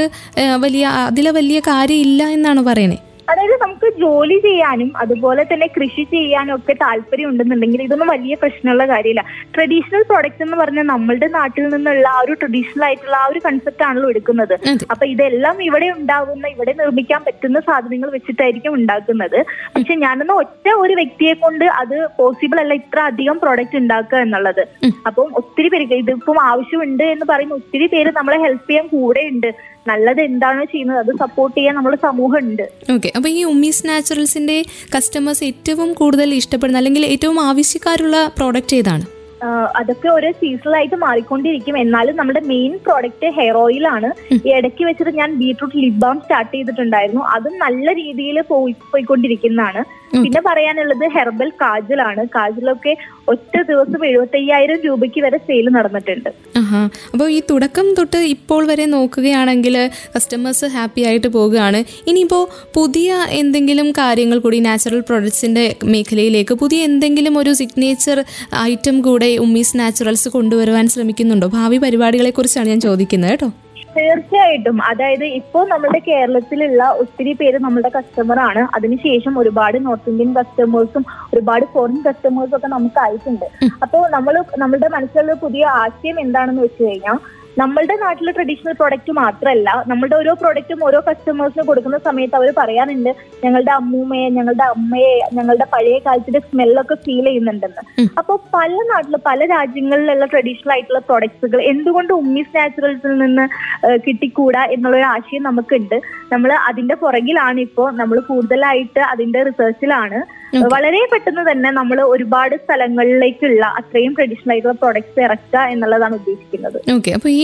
വലിയ അതിലെ വലിയ കാര്യമില്ല എന്നാണ് പറയണേ? അതായത് നമുക്ക് ജോലി ചെയ്യാനും അതുപോലെ തന്നെ കൃഷി ചെയ്യാനും ഒക്കെ താല്പര്യം ഉണ്ടെന്നുണ്ടെങ്കിൽ ഇതൊന്നും വലിയ പ്രശ്നമുള്ള കാര്യമില്ല. ട്രഡീഷണൽ പ്രൊഡക്റ്റ് എന്ന് പറഞ്ഞാൽ നമ്മളുടെ നാട്ടിൽ നിന്നുള്ള ആ ഒരു ട്രഡീഷണൽ ആയിട്ടുള്ള ആ ഒരു കൺസെപ്റ്റ് ആണല്ലോ എടുക്കുന്നത്. അപ്പൊ ഇതെല്ലാം ഇവിടെ ഉണ്ടാകുന്ന ഇവിടെ നിർമ്മിക്കാൻ പറ്റുന്ന സാധനങ്ങൾ വെച്ചിട്ടായിരിക്കും ഉണ്ടാക്കുന്നത്. പക്ഷെ ഞാനൊന്ന് ഒറ്റ ഒരു വ്യക്തിയെ കൊണ്ട് അത് പോസിബിൾ അല്ല ഇത്ര അധികം പ്രോഡക്റ്റ് ഉണ്ടാക്കുക എന്നുള്ളത്. അപ്പം ഒത്തിരി പേര് ഇതിപ്പം ആവശ്യമുണ്ട് എന്ന് പറയുന്ന ഒത്തിരി പേര് നമ്മളെ ഹെൽപ്പ് ചെയ്യാൻ കൂടെ ഉണ്ട് നല്ലത് എന്താണോ ചെയ്യുന്നത്? അത് സപ്പോർട്ട് ചെയ്യാൻ നമ്മുടെ സമൂഹം ഉണ്ട് ഓക്കെ അപ്പൊ ഈ ഉമ്മീസ് നാച്ചുറൽസിന്റെ കസ്റ്റമേഴ്സ് ഏറ്റവും കൂടുതൽ ഇഷ്ടപ്പെടുന്ന അല്ലെങ്കിൽ ഏറ്റവും ആവശ്യക്കാരുള്ള പ്രോഡക്റ്റ് ഏതാണ്? അതൊക്കെ ഓരോ സീസണലായിട്ട് മാറിക്കൊണ്ടിരിക്കും. എന്നാലും നമ്മുടെ മെയിൻ പ്രോഡക്റ്റ് ഹെയർ ഓയിൽ ആണ്. ഈ ഇടയ്ക്ക് വെച്ചിട്ട് ഞാൻ ബീട്രൂട്ട് ലിപ് ബാം സ്റ്റാർട്ട് ചെയ്തിട്ടുണ്ടായിരുന്നു. അതും നല്ല രീതിയിൽ പോയി പോയിക്കൊണ്ടിരിക്കുന്നതാണ്. പിന്നെ പറയാനുള്ളത് ഹെർബൽ കാജലാണ്. കാജലൊക്കെ ഒറ്റ ദിവസം എഴുപത്തയ്യായിരം രൂപയ്ക്ക് വരെ സെയിൽ നടന്നിട്ടുണ്ട്. അപ്പോൾ ഈ തുടക്കം തൊട്ട് ഇപ്പോൾ വരെ നോക്കുകയാണെങ്കിൽ കസ്റ്റമേഴ്സ് ഹാപ്പി ആയിട്ട് പോവുകയാണ് ഇനിയിപ്പോൾ പുതിയ എന്തെങ്കിലും കാര്യങ്ങൾ കൂടി നാച്ചുറൽ പ്രൊഡക്ട്സിന്റെ മേഖലയിലേക്ക് പുതിയ എന്തെങ്കിലും ഒരു സിഗ്നേച്ചർ ഐറ്റം കൂടെ ഉമ്മീസ് നാച്ചുറൽസ് കൊണ്ടുവരുവാൻ ശ്രമിക്കുന്നുണ്ടോ? ഭാവി പരിപാടികളെക്കുറിച്ചാണ് ഞാൻ ചോദിക്കുന്നത് കേട്ടോ. തീർച്ചയായിട്ടും. അതായത് ഇപ്പോൾ നമ്മുടെ കേരളത്തിലുള്ള ഒത്തിരി പേര് നമ്മുടെ കസ്റ്റമർ ആണ്. അതിനുശേഷം ഒരുപാട് നോർത്ത് ഇന്ത്യൻ കസ്റ്റമേഴ്സും ഒരുപാട് ഫോറിൻ കസ്റ്റമേഴ്സും ഒക്കെ നമുക്ക് ആയിട്ടുണ്ട് അപ്പോൾ നമ്മൾ നമ്മളുടെ മനസ്സിലുള്ള പുതിയ ആശയം എന്താണെന്ന് വെച്ച് കഴിഞ്ഞാൽ നമ്മളുടെ നാട്ടിലെ ട്രഡീഷണൽ പ്രോഡക്റ്റ് മാത്രമല്ല നമ്മളുടെ ഓരോ പ്രോഡക്റ്റും ഓരോ കസ്റ്റമേഴ്സിന് കൊടുക്കുന്ന സമയത്ത് അവർ പറയാറുണ്ട് ഞങ്ങളുടെ അമ്മൂമ്മയെ ഞങ്ങളുടെ അമ്മയെ ഞങ്ങളുടെ പഴയ കാലത്തിന്റെ സ്മെല്ലൊക്കെ ഫീൽ ചെയ്യുന്നുണ്ടെന്ന്. അപ്പോൾ പല നാട്ടിലും പല രാജ്യങ്ങളിലുള്ള ട്രഡീഷണൽ ആയിട്ടുള്ള പ്രോഡക്ട്സുകൾ എന്തുകൊണ്ട് ഉമ്മീസ് നാച്ചുറൽസിൽ നിന്ന് കിട്ടിക്കൂടാ എന്നുള്ളൊരു ആശയം നമുക്കുണ്ട്. നമ്മൾ അതിന്റെ പുറകിലാണ് ഇപ്പോൾ നമ്മൾ കൂടുതലായിട്ട് അതിന്റെ റിസർച്ചിലാണ് വളരെ പെട്ടെന്ന് തന്നെ നമ്മൾ ഒരുപാട് സ്ഥലങ്ങളിലേക്കുള്ള അത്രയും ട്രഡീഷണൽ ആയിട്ടുള്ള പ്രോഡക്ട്സ് ഇറക്കുക എന്നുള്ളതാണ് ഉദ്ദേശിക്കുന്നത്. ഓക്കെ അപ്പോൾ ഈ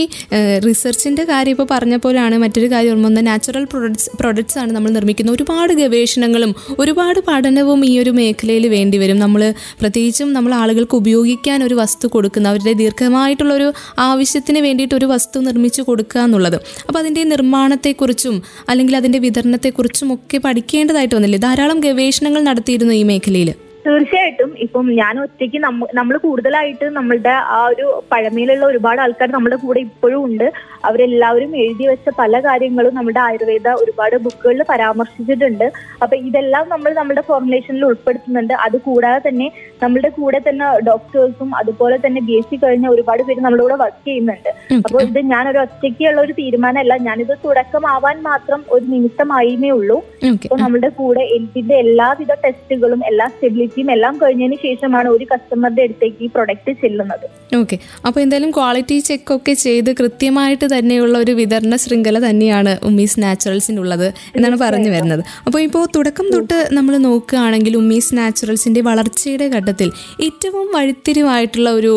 റിസർച്ചിന്റെ കാര്യം ഇപ്പോൾ പറഞ്ഞ പോലെയാണ് മറ്റൊരു കാര്യം ഓർമ്മ വന്ന നാച്ചുറൽ പ്രോഡക്ട്സ് പ്രൊഡക്ട്സ് ആണ് നമ്മൾ നിർമ്മിക്കുന്നത് ഒരുപാട് ഗവേഷണങ്ങളും ഒരുപാട് പഠനവും ഈ ഒരു മേഖലയിൽ വേണ്ടി വരും. നമ്മൾ പ്രത്യേകിച്ചും നമ്മൾ ആളുകൾക്ക് ഉപയോഗിക്കാൻ ഒരു വസ്തു കൊടുക്കുന്ന അവരുടെ ദീർഘമായിട്ടുള്ള ഒരു ആവശ്യത്തിന് വേണ്ടിയിട്ട് ഒരു വസ്തു നിർമ്മിച്ചു കൊടുക്കുക എന്നുള്ളത്. അപ്പോൾ അതിന്റെ നിർമ്മാണത്തെക്കുറിച്ചും അല്ലെങ്കിൽ അതിന്റെ വിതരണത്തെക്കുറിച്ചും ഒക്കെ പഠിക്കേണ്ടതായിട്ട് വന്നില്ലേ? ധാരാളം ഗവേഷണങ്ങൾ നടത്തിയിരുന്നു ഈ മേഖലയിൽ തീർച്ചയായിട്ടും. ഇപ്പം ഞാൻ ഒറ്റയ്ക്ക് നമ്മൾ കൂടുതലായിട്ട് നമ്മളുടെ ആ ഒരു പഴമയിലുള്ള ഒരുപാട് ആൾക്കാർ നമ്മുടെ കൂടെ ഇപ്പോഴും ഉണ്ട്. അവരെല്ലാവരും എഴുതി വെച്ച പല കാര്യങ്ങളും നമ്മുടെ ആയുർവേദ ഒരുപാട് ബുക്കുകളിൽ പരാമർശിച്ചിട്ടുണ്ട്. അപ്പൊ ഇതെല്ലാം നമ്മൾ നമ്മുടെ ഫോർമുലേഷനിൽ ഉൾപ്പെടുത്തുന്നുണ്ട്. അത് കൂടാതെ തന്നെ നമ്മുടെ കൂടെ തന്നെ ഡോക്ടേഴ്സും അതുപോലെ തന്നെ ബി എസ് സി കഴിഞ്ഞ ഒരുപാട് പേര് നമ്മുടെ കൂടെ വർക്ക് ചെയ്യുന്നുണ്ട്. അപ്പോൾ ഇത് ഞാൻ ഒരു ഒറ്റയ്ക്കുള്ള ഒരു തീരുമാനമല്ല. ഞാനിത് തുടക്കമാവാൻ മാത്രം ഒരു നിമിത്തമായിമേ ഉള്ളൂ. അപ്പൊ അപ്പോൾ നമ്മുടെ കൂടെ എൽപിന്റെ എല്ലാവിധ ടെസ്റ്റുകളും എല്ലാ സ്റ്റെബിലിറ്റിയും എല്ലാം കഴിഞ്ഞതിന് ശേഷമാണ് ഒരു കസ്റ്റമറുടെ അടുത്തേക്ക് ഈ പ്രൊഡക്റ്റ് ചെല്ലുന്നത്. ഓക്കെ അപ്പോൾ എന്തായാലും ക്വാളിറ്റി ചെക്ക് ഒക്കെ ചെയ്ത് കൃത്യമായിട്ട് തന്നെയുള്ള ഒരു വിതരണ ശൃംഖല തന്നെയാണ് ഉമ്മീസ് നാച്ചുറൽസിനുള്ളത് എന്നാണ് പറഞ്ഞു വരുന്നത്. അപ്പോൾ ഇപ്പോൾ തുടക്കം തൊട്ട് നമ്മൾ നോക്കുകയാണെങ്കിൽ ഉമ്മീസ് നാച്ചുറൽസിന്റെ വളർച്ചയുടെ ഘട്ടത്തിൽ ഏറ്റവും വഴിത്തിരിവായിട്ടുള്ള ഒരു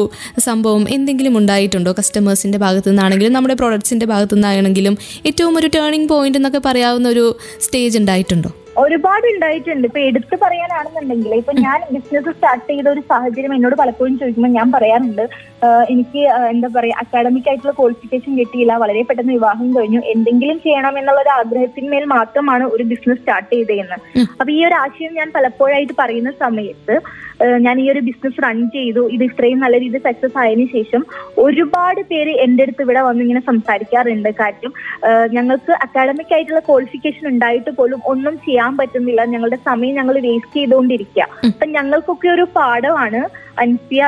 സംഭവം എന്തെങ്കിലും ഉണ്ടായിട്ടുണ്ടോ? കസ്റ്റമേഴ്സിന്റെ ഭാഗത്തു നിന്നാണെങ്കിലും നമ്മുടെ പ്രൊഡക്ട്സിന്റെ ഭാഗത്തു നിന്നാണെങ്കിലും ഏറ്റവും ഒരു ടേണിംഗ് പോയിന്റ് എന്നൊക്കെ പറയാവുന്ന ഒരു സ്റ്റേജ് ഉണ്ടായിട്ടുണ്ടോ? ഒരുപാട് ഉണ്ടായിട്ടുണ്ട് ഇപ്പൊ എടുത്തു പറയാനാണെന്നുണ്ടെങ്കിൽ ഇപ്പൊ ഞാൻ ബിസിനസ് സ്റ്റാർട്ട് ചെയ്ത ഒരു സാഹചര്യം എന്നോട് പലപ്പോഴും ചോദിക്കുമ്പോൾ ഞാൻ പറയാറുണ്ട്. എനിക്ക് എന്താ പറയാ അക്കാഡമിക് ആയിട്ടുള്ള ക്വാളിഫിക്കേഷൻ കിട്ടിയില്ല. വളരെ പെട്ടെന്ന് വിവാഹം കഴിഞ്ഞു. എന്തെങ്കിലും ചെയ്യണം എന്നുള്ള ഒരു ആഗ്രഹത്തിന്മേൽ മാത്രമാണ് ഒരു ബിസിനസ് സ്റ്റാർട്ട് ചെയ്തതെന്ന് അപ്പൊ ഈ ഒരു ആശയം ഞാൻ പലപ്പോഴായിട്ട് പറയുന്ന സമയത്ത് ഞാൻ ഈ ഒരു ബിസിനസ് റൺ ചെയ്തു. ഇത് ഇത്രയും നല്ല രീതിയിൽ സക്സസ് ആയതിനു ശേഷം ഒരുപാട് പേര് എന്റെ അടുത്ത് ഇവിടെ വന്ന് ഇങ്ങനെ സംസാരിക്കാറുണ്ട്. കാര്യം ഞങ്ങൾക്ക് അക്കാഡമിക് ആയിട്ടുള്ള ക്വാളിഫിക്കേഷൻ ഉണ്ടായിട്ട് പോലും ഒന്നും ചെയ്യാൻ പറ്റുന്നില്ല. ഞങ്ങളുടെ സമയം ഞങ്ങൾ വേസ്റ്റ് ചെയ്തുകൊണ്ടിരിക്കുക അപ്പൊ ഞങ്ങൾക്കൊക്കെ ഒരു പാഠമാണ് അൻസിയ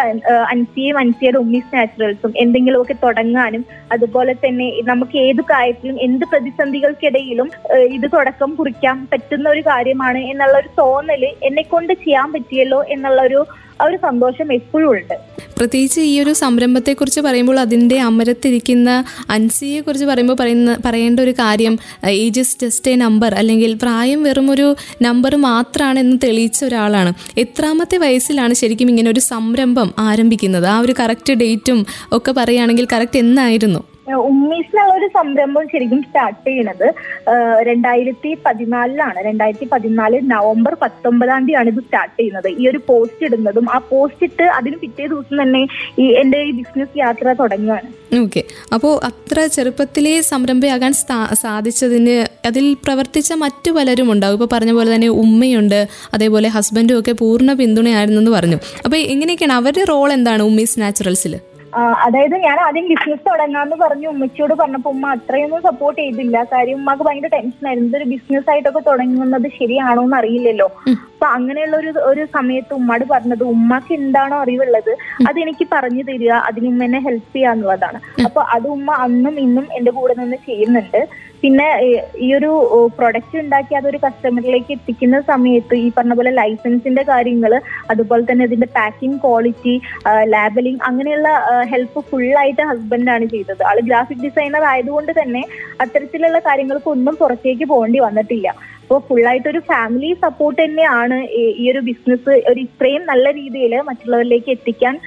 അൻസിയും അൻസിയയുടെ ഉമ്മീസ് നാച്ചുറൽസും എന്തെങ്കിലുമൊക്കെ തുടങ്ങാനും അതുപോലെ തന്നെ നമുക്ക് ഏത് കാര്യത്തിലും എന്ത് പ്രതിസന്ധികൾക്കിടയിലും ഇത് തുടക്കം കുറിക്കാൻ പറ്റുന്ന ഒരു കാര്യമാണ് എന്നുള്ള ഒരു തോന്നൽ എന്നെ കൊണ്ട് ചെയ്യാൻ പറ്റിയല്ലോ എന്നുള്ള ഒരു ആ ഒരു സന്തോഷം എപ്പോഴും ഉണ്ട്. പ്രത്യേകിച്ച് ഈ ഒരു സംരംഭത്തെ കുറിച്ച് പറയുമ്പോൾ അതിന്റെ അമരത്തിരിക്കുന്ന അൻസിയെ കുറിച്ച് പറയുമ്പോൾ പറയുന്ന പറയേണ്ട ഒരു കാര്യം age is just a number അല്ലെങ്കിൽ പ്രായം വെറും ഒരു നമ്പർ മാത്രമാണെന്ന് തെളിയിച്ച ഒരാളാണ്. എത്രാമത്തെ വയസ്സിലാണ് ശരിക്കും ഇങ്ങനെ ഒരു സംരംഭം ആരംഭിക്കുന്നത്? ആ ഒരു കറക്റ്റ് ഡേറ്റും ഒക്കെ പറയുകയാണെങ്കിൽ കറക്റ്റ് എന്നായിരുന്നു? ഉമ്മീസ് ഒരു സംരംഭം ശരിക്കും സ്റ്റാർട്ട് ചെയ്യണത്. രണ്ടായിരത്തി പതിനാലിലാണ്. രണ്ടായിരത്തി പതിനാല് നവംബർ പത്തൊമ്പതാം തീയതിയാണ് ഇത് സ്റ്റാർട്ട് ചെയ്യുന്നത്. ഈ ഒരു പോസ്റ്റ് ഇടുന്നതും ആ പോസ്റ്റ് ഇട്ട് അതിന് പിറ്റേ ദിവസം തന്നെ ഈ എന്റെ ഈ ബിസിനസ് യാത്ര തുടങ്ങുകയാണ് ഓക്കെ അപ്പോൾ അത്ര ചെറുപ്പത്തിലെ സംരംഭയാകാൻ സാധിച്ചതിന് അതിൽ പ്രവർത്തിച്ച മറ്റു പലരും ഉണ്ടാവും. ഇപ്പോൾ പറഞ്ഞ പോലെ തന്നെ ഉമ്മയുണ്ട് അതേപോലെ ഹസ്ബൻഡും ഒക്കെ പൂർണ പിന്തുണയായിരുന്നു എന്ന് പറഞ്ഞു. അപ്പോൾ എങ്ങനെയൊക്കെയാണ്? അവരുടെ റോൾ എന്താണ് ഉമ്മീസ് നാച്ചുറൽസിൽ അതായത് ഞാൻ ആദ്യം ബിസിനസ് തുടങ്ങാന്ന് പറഞ്ഞു. ഉമ്മച്ചിയോട് പറഞ്ഞപ്പോ ഉമ്മ അത്രയൊന്നും സപ്പോർട്ട് ചെയ്തില്ല. കാര്യം ഉമ്മക്ക് ഭയങ്കര ടെൻഷൻ ആയിരുന്നു. ഇതൊരു ബിസിനസ് ആയിട്ടൊക്കെ തുടങ്ങുന്നത് ശരിയാണോ എന്ന് അറിയില്ലല്ലോ അപ്പൊ അങ്ങനെയുള്ള ഒരു ഒരു സമയത്ത് ഉമ്മാട് പറഞ്ഞത് ഉമ്മക്ക് എന്താണോ അറിവുള്ളത് അതെനിക്ക് പറഞ്ഞു തരിക അതിന് എന്നെ ഹെൽപ്പ് ചെയ്യുക എന്നുള്ളതാണ്. അപ്പൊ അത് ഉമ്മ അന്നും ഇന്നും എന്റെ കൂടെ നിന്ന് ചെയ്യുന്നുണ്ട്. പിന്നെ ഈ ഒരു പ്രൊഡക്റ്റ് ഉണ്ടാക്കി അതൊരു കസ്റ്റമറിലേക്ക് എത്തിക്കുന്ന സമയത്ത് ഈ പറഞ്ഞ പോലെ ലൈസൻസിന്റെ കാര്യങ്ങൾ അതുപോലെ തന്നെ ഇതിന്റെ പാക്കിംഗ് ക്വാളിറ്റി ലാബലിംഗ് അങ്ങനെയുള്ള ഹെൽപ്പ് ഫുള്ളായിട്ട് ഹസ്ബൻഡാണ് ചെയ്തത്. ആൾ ഗ്രാഫിക് ഡിസൈനർ ആയതുകൊണ്ട് തന്നെ അത്തരത്തിലുള്ള കാര്യങ്ങൾക്ക് ഒന്നും പുറത്തേക്ക് പോകേണ്ടി വന്നിട്ടില്ല. അപ്പോൾ ഫുള്ളായിട്ട് ഒരു ഫാമിലി സപ്പോർട്ട് തന്നെയാണ് ഈ- ഒരു ബിസിനസ് ഒരു ഇത്രയും നല്ല രീതിയിൽ മറ്റുള്ളവരിലേക്ക് എത്തിക്കാൻ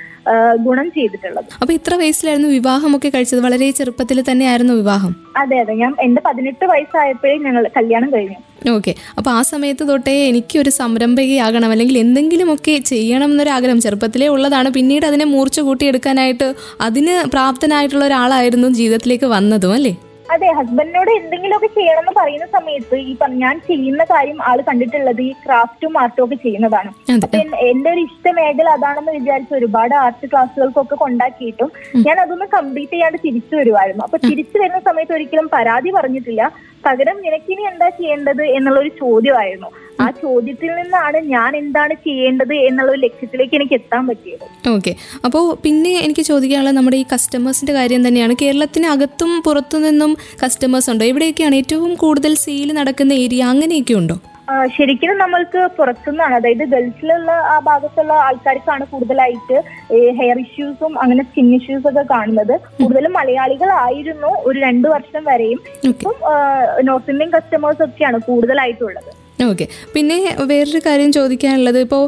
ഗുണം ചെയ്തിട്ടുള്ളത്. അപ്പൊ ഇത്ര വയസ്സിലായിരുന്നു വിവാഹമൊക്കെ കഴിച്ചത്. വളരെ ചെറുപ്പത്തിൽ തന്നെയായിരുന്നു വിവാഹം. അതെ അതെ. ഞാൻ എന്റെ പതിനെട്ട് വയസ്സായപ്പോഴേ ഞങ്ങൾ കല്യാണം കഴിഞ്ഞു. ഓക്കെ. അപ്പൊ ആ സമയത്ത് തൊട്ടേ എനിക്ക് ഒരു സംരംഭകയാകണം അല്ലെങ്കിൽ എന്തെങ്കിലുമൊക്കെ ചെയ്യണം എന്നൊരാഗ്രഹം ചെറുപ്പത്തിലേ ഉള്ളതാണ്. പിന്നീട് അതിനെ മൂർച്ച കൂട്ടിയെടുക്കാനായിട്ട് അതിന് പ്രാപ്തനായിട്ടുള്ള ഒരാളായിരുന്നു ജീവിതത്തിലേക്ക് വന്നതും അല്ലേ? അതെ ഹസ്ബൻഡിനോട് എന്തെങ്കിലുമൊക്കെ ചെയ്യണം എന്ന് പറയുന്ന സമയത്ത് ഈ ഞാൻ ചെയ്യുന്ന കാര്യം ആൾ കണ്ടിട്ടുള്ളത് ഈ ക്രാഫ്റ്റും ആർട്ടും ഒക്കെ ചെയ്യുന്നതാണ്. എന്റെ ഒരു ഇഷ്ട മേഖല അതാണെന്ന് വിചാരിച്ച് ഒരുപാട് ആർട്ട് ക്ലാസ്സുകൾക്കൊക്കെ കൊണ്ടാക്കിയിട്ടും ഞാൻ അതൊന്നും കംപ്ലീറ്റ് ചെയ്യാണ്ട് തിരിച്ചു വരുമായിരുന്നു അപ്പൊ തിരിച്ചു വരുന്ന സമയത്ത് ഒരിക്കലും പരാതി പറഞ്ഞിട്ടില്ല. പകരം നിനക്കിനി എന്താ ചെയ്യേണ്ടത് എന്നുള്ള ഒരു ചോദ്യമായിരുന്നു. ആ ചോദ്യത്തിൽ നിന്നാണ് ഞാൻ എന്താണ് ചെയ്യേണ്ടത് എന്നുള്ള ഒരു ലക്ഷ്യത്തിലേക്ക് എനിക്ക് എത്താൻ പറ്റിയത്. ഓക്കെ. അപ്പോൾ പിന്നെ എനിക്ക് ചോദിക്കാനുള്ള നമ്മുടെ ഈ കസ്റ്റമേഴ്സിന്റെ കാര്യം തന്നെയാണ്. കേരളത്തിന് അകത്തും പുറത്തു നിന്നും കസ്റ്റമേഴ്സ് ഉണ്ടോ? എവിടെയൊക്കെയാണ് ഏറ്റവും കൂടുതൽ സെയിൽ നടക്കുന്ന ഏരിയ അങ്ങനെയൊക്കെ ഉണ്ടോ? ശരിക്കും നമ്മൾക്ക് പുറത്തുനിന്നാണ്. അതായത് ഗൾഫിലുള്ള ആ ഭാഗത്തുള്ള ആൾക്കാർക്കാണ് കൂടുതലായിട്ട് ഹെയർ ഇഷ്യൂസും അങ്ങനെ സ്കിൻ ഇഷ്യൂസ് ഒക്കെ കാണുന്നത്. കൂടുതലും മലയാളികളായിരുന്നു ഒരു രണ്ടു വർഷം വരെയും. ഇപ്പം നോർത്ത് ഇന്ത്യൻ കസ്റ്റമേഴ്സ് ഒക്കെയാണ് കൂടുതലായിട്ടുള്ളത്. ഓക്കെ പിന്നെ വേറൊരു കാര്യം ചോദിക്കാനുള്ളത്. ഇപ്പോൾ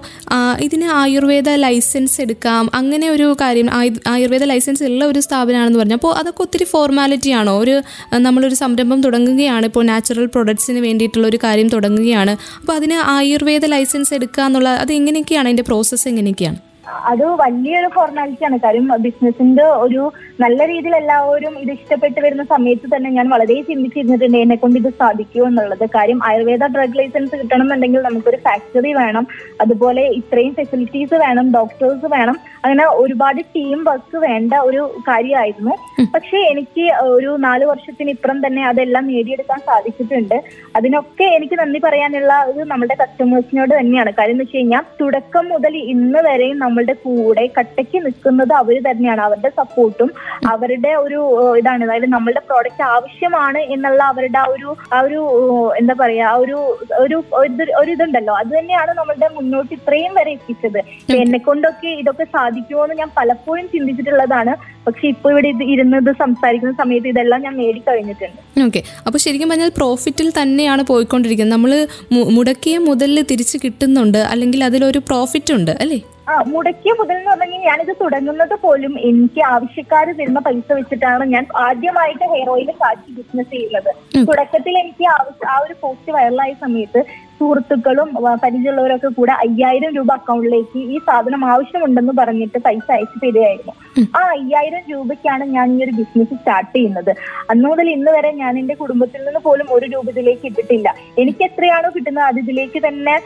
ഇതിന് ആയുർവേദ ലൈസൻസ് എടുക്കാം. അങ്ങനെ ഒരു കാര്യം ആയുർവേദ ലൈസൻസ് ഉള്ള ഒരു സ്ഥാപനമാണെന്ന് പറഞ്ഞു. അപ്പോൾ അതൊക്കെ ഒത്തിരി ഫോർമാലിറ്റി ആണോ? ഒരു നമ്മളൊരു സംരംഭം തുടങ്ങുകയാണ്. ഇപ്പോൾ നാച്ചുറൽ പ്രൊഡക്ട്സിന് വേണ്ടിയിട്ടുള്ള ഒരു കാര്യം തുടങ്ങുകയാണ്. അപ്പോൾ അതിന് ആയുർവേദ ലൈസൻസ് എടുക്കുക എന്നുള്ള അത് എങ്ങനെയൊക്കെയാണ്? അതിന്റെ പ്രോസസ്സ് എങ്ങനെയൊക്കെയാണ്? അത് വലിയൊരു ഫോർമാലിറ്റി ആണ്. കാര്യം ബിസിനസിന്റെ ഒരു നല്ല രീതിയിൽ എല്ലാവരും ഇത് ഇഷ്ടപ്പെട്ട് വരുന്ന സമയത്ത് തന്നെ ഞാൻ വളരെ ചിന്തിച്ചിരുന്നിട്ടുണ്ട് എന്നെ കൊണ്ട് ഇത് സാധിക്കുമോ എന്നുള്ളത്. കാര്യം ആയുർവേദ ഡ്രഗ് ലൈസൻസ് കിട്ടണമെന്നുണ്ടെങ്കിൽ നമുക്കൊരു ഫാക്ടറി വേണം. അതുപോലെ ഇത്രയും ഫെസിലിറ്റീസ് വേണം ഡോക്ടേഴ്സ് വേണം. അങ്ങനെ ഒരുപാട് ടീം വർക്ക് വേണ്ട ഒരു കാര്യമായിരുന്നു. പക്ഷെ എനിക്ക് ഒരു നാല് വർഷത്തിന് ഇപ്പുറം തന്നെ അതെല്ലാം നേടിയെടുക്കാൻ സാധിച്ചിട്ടുണ്ട്. അതിനൊക്കെ എനിക്ക് നന്ദി പറയാനുള്ള ഒരു നമ്മുടെ കസ്റ്റമേഴ്സിനോട് തന്നെയാണ്. കാര്യം എന്ന് വെച്ച് കഴിഞ്ഞാൽ തുടക്കം മുതൽ ഇന്ന് വരെയും നമ്മളുടെ കൂടെ കട്ടയ്ക്ക് നിൽക്കുന്നത് അവർ തന്നെയാണ്. അവരുടെ സപ്പോർട്ടും അവരുടെ ഒരു ഇതാണ്. അതായത് നമ്മളുടെ പ്രോഡക്റ്റ് ആവശ്യമാണ് എന്നുള്ള അവരുടെ ആ ഒരു ആ ഒരു എന്താ പറയാ ഒരു ഒരു ഒരു- ഇതുണ്ടല്ലോ. അത് തന്നെയാണ് നമ്മളുടെ മുന്നോട്ട് ഇത്രയും വരെ എത്തിച്ചത്. എന്നെ കൊണ്ടൊക്കെ ഇതൊക്കെ സാധിക്കുമോ എന്ന് ഞാൻ പലപ്പോഴും ചിന്തിച്ചിട്ടുള്ളതാണ്. പക്ഷെ ഇപ്പൊ ഇവിടെ ഇത് ഇരുന്നത് സംസാരിക്കുന്ന സമയത്ത് ഇതെല്ലാം ഞാൻ നേടിക്കഴിഞ്ഞിട്ടുണ്ട്. ഓക്കെ. അപ്പൊ ശരിക്കും പറഞ്ഞാൽ പ്രോഫിറ്റിൽ തന്നെയാണ് പോയിക്കൊണ്ടിരിക്കുന്നത്. നമ്മൾ മുടക്കിയ മുതൽ തിരിച്ചു കിട്ടുന്നുണ്ട്. അല്ലെങ്കിൽ അതിലൊരു പ്രോഫിറ്റ് ഉണ്ട് അല്ലേ? ആ മുടക്കിയ മുതൽ എന്ന് പറഞ്ഞാൽ ഞാനിത് തുടങ്ങുന്നത് പോലും എനിക്ക് ആവശ്യക്കാർ തരുന്ന പൈസ വെച്ചിട്ടാണ് ഞാൻ ആദ്യമായിട്ട് ഹെയർ ഓയിൽ കാച്ചി ബിസിനസ് ചെയ്യുന്നത്. തുടക്കത്തിൽ എനിക്ക് ആ ഒരു പോസ്റ്റ് വൈറലായ സമയത്ത് സുഹൃത്തുക്കളും പരിചയമുള്ളവരൊക്കെ കൂടെ അയ്യായിരം രൂപ അക്കൗണ്ടിലേക്ക് ഈ സാധനം ആവശ്യമുണ്ടെന്ന് പറഞ്ഞിട്ട് പൈസ അയച്ചു തരികയായിരുന്നു. ആ അയ്യായിരം രൂപയ്ക്കാണ് ഞാൻ ഈ ഒരു ബിസിനസ് സ്റ്റാർട്ട് ചെയ്യുന്നത്. അന്ന് മുതൽ ഇന്ന് വരെ ഞാൻ എന്റെ കുടുംബത്തിൽ നിന്ന് പോലും ഒരു രൂപ ഇതിലേക്ക് ഇട്ടിട്ടില്ല. എനിക്ക് എത്രയാണോ കിട്ടുന്നത് അത് ഇതിലേക്ക് തന്നെ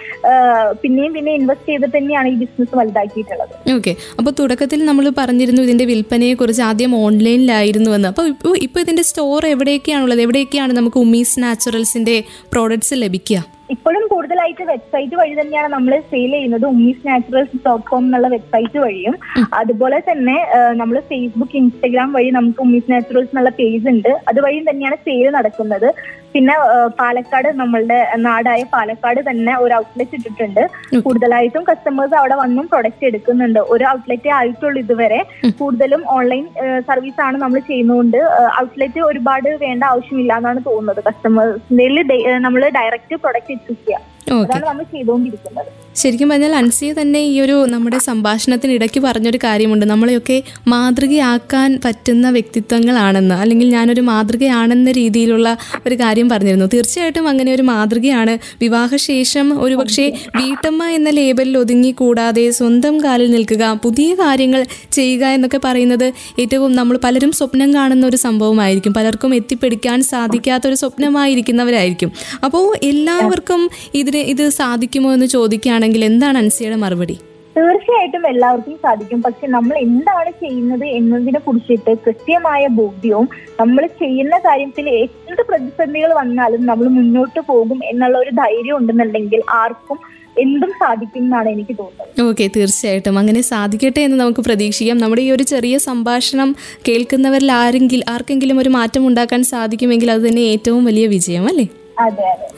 പിന്നെയും പിന്നെ ഇൻവെസ്റ്റ് ചെയ്ത് തന്നെയാണ് ഈ ബിസിനസ് വലുതാക്കിയിട്ടുള്ളത്. ഓക്കെ അപ്പൊ തുടക്കത്തിൽ നമ്മൾ പറഞ്ഞിരുന്നു ഇതിന്റെ വിൽപ്പനയെ കുറിച്ച് ആദ്യം ഓൺലൈനിലായിരുന്നു എന്ന് അപ്പൊ ഇപ്പോൾ ഇപ്പോൾ ഇതിന്റെ സ്റ്റോർ എവിടെയൊക്കെയാണുള്ളത് എവിടെയൊക്കെയാണ് നമുക്ക് ഉമീസ് നാച്ചുറൽസിന്റെ പ്രോഡക്ട്സ് ലഭിക്കുക? ഇപ്പോഴും കൂടുതലായിട്ട് വെബ്സൈറ്റ് വഴി തന്നെയാണ് നമ്മൾ സെയിൽ ചെയ്യുന്നത്. ഉമ്മീസ് നാച്ചുറൽസ് ഡോട്ട് കോം എന്നുള്ള വെബ്സൈറ്റ് വഴിയും. അതുപോലെ തന്നെ നമ്മൾ ഫേസ്ബുക്ക് ഇൻസ്റ്റഗ്രാം വഴി നമുക്ക് ഉമ്മീസ് നാച്ചുറൽസ് എന്നുള്ള പേജ് ഉണ്ട്. അതുവഴിയും തന്നെയാണ് സെയിൽ നടക്കുന്നത്. പിന്നെ പാലക്കാട് നമ്മളുടെ നാടായ പാലക്കാട് തന്നെ ഒരു ഔട്ട്ലെറ്റ് ഇട്ടിട്ടുണ്ട്. കൂടുതലായിട്ടും കസ്റ്റമേഴ്സ് അവിടെ വന്നും പ്രൊഡക്റ്റ് എടുക്കുന്നുണ്ട്. ഒരു ഔട്ട്ലെറ്റ് ആയിട്ടുള്ളൂ ഇതുവരെ. കൂടുതലും ഓൺലൈൻ സർവീസ് ആണ് നമ്മൾ ചെയ്യുന്നതുകൊണ്ട് ഔട്ട്ലെറ്റ് ഒരുപാട് വേണ്ട ആവശ്യമില്ല എന്നാണ് തോന്നുന്നത്. കസ്റ്റമേഴ്സിന്റെ നമ്മൾ ഡയറക്റ്റ് പ്രൊഡക്റ്റ് എത്തിക്കുക ഓക്കെ അതാണ് നമ്മൾ ചെയ്തുകൊണ്ടിരിക്കുന്നത്. ശരിക്കും പറഞ്ഞാൽ അൻസിയ തന്നെ ഈ ഒരു നമ്മുടെ സംഭാഷണത്തിനിടയ്ക്ക് പറഞ്ഞൊരു കാര്യമുണ്ട്. നമ്മളെയൊക്കെ മാതൃകയാക്കാൻ പറ്റുന്ന വ്യക്തിത്വങ്ങളാണെന്ന് അല്ലെങ്കിൽ ഞാനൊരു മാതൃകയാണെന്ന രീതിയിലുള്ള ഒരു കാര്യം പറഞ്ഞിരുന്നു. തീർച്ചയായിട്ടും അങ്ങനെ ഒരു മാതൃകയാണ്. വിവാഹശേഷം ഒരുപക്ഷെ വീട്ടമ്മ എന്ന ലേബലിൽ ഒതുങ്ങി കൂടാതെ സ്വന്തം കാലിൽ നിൽക്കുക പുതിയ കാര്യങ്ങൾ ചെയ്യുക എന്നൊക്കെ പറയുന്നത് ഏറ്റവും നമ്മൾ പലരും സ്വപ്നം കാണുന്ന ഒരു സംഭവമായിരിക്കും. പലർക്കും എത്തിപ്പിടിക്കാൻ സാധിക്കാത്ത ഒരു സ്വപ്നമായിരിക്കുന്നവരായിരിക്കും. അപ്പോൾ എല്ലാവർക്കും ഇതിന് ഇത് സാധിക്കുമോ എന്ന് ചോദിക്കുകയാണെങ്കിൽ എന്താണ് അൻസിയുടെ മറുപടി? തീർച്ചയായിട്ടും എല്ലാവർക്കും സാധിക്കും. പക്ഷെ നമ്മൾ എന്താണ് ചെയ്യുന്നത് എന്നതിനെ കുറിച്ചിട്ട് കൃത്യമായ ബോധ്യവും നമ്മൾ ചെയ്യുന്ന കാര്യത്തിൽ എന്ത് പ്രതിസന്ധികൾ വന്നാലും നമ്മൾ മുന്നോട്ട് പോകും എന്നുള്ള ഒരു ധൈര്യം ഉണ്ടെന്നുണ്ടെങ്കിൽ ആർക്കും എന്തും സാധിക്കും എന്നാണ് എനിക്ക് തോന്നുന്നത്. ഓക്കെ തീർച്ചയായിട്ടും. അങ്ങനെ സാധിക്കട്ടെ എന്ന് നമുക്ക് പ്രതീക്ഷിക്കാം. നമ്മുടെ ഈ ഒരു ചെറിയ സംഭാഷണം കേൾക്കുന്നവരിൽ ആരെങ്കിലും ആർക്കെങ്കിലും ഒരു മാറ്റം ഉണ്ടാക്കാൻ സാധിക്കുമെങ്കിൽ അത് തന്നെ ഏറ്റവും വലിയ വിജയം അല്ലേ?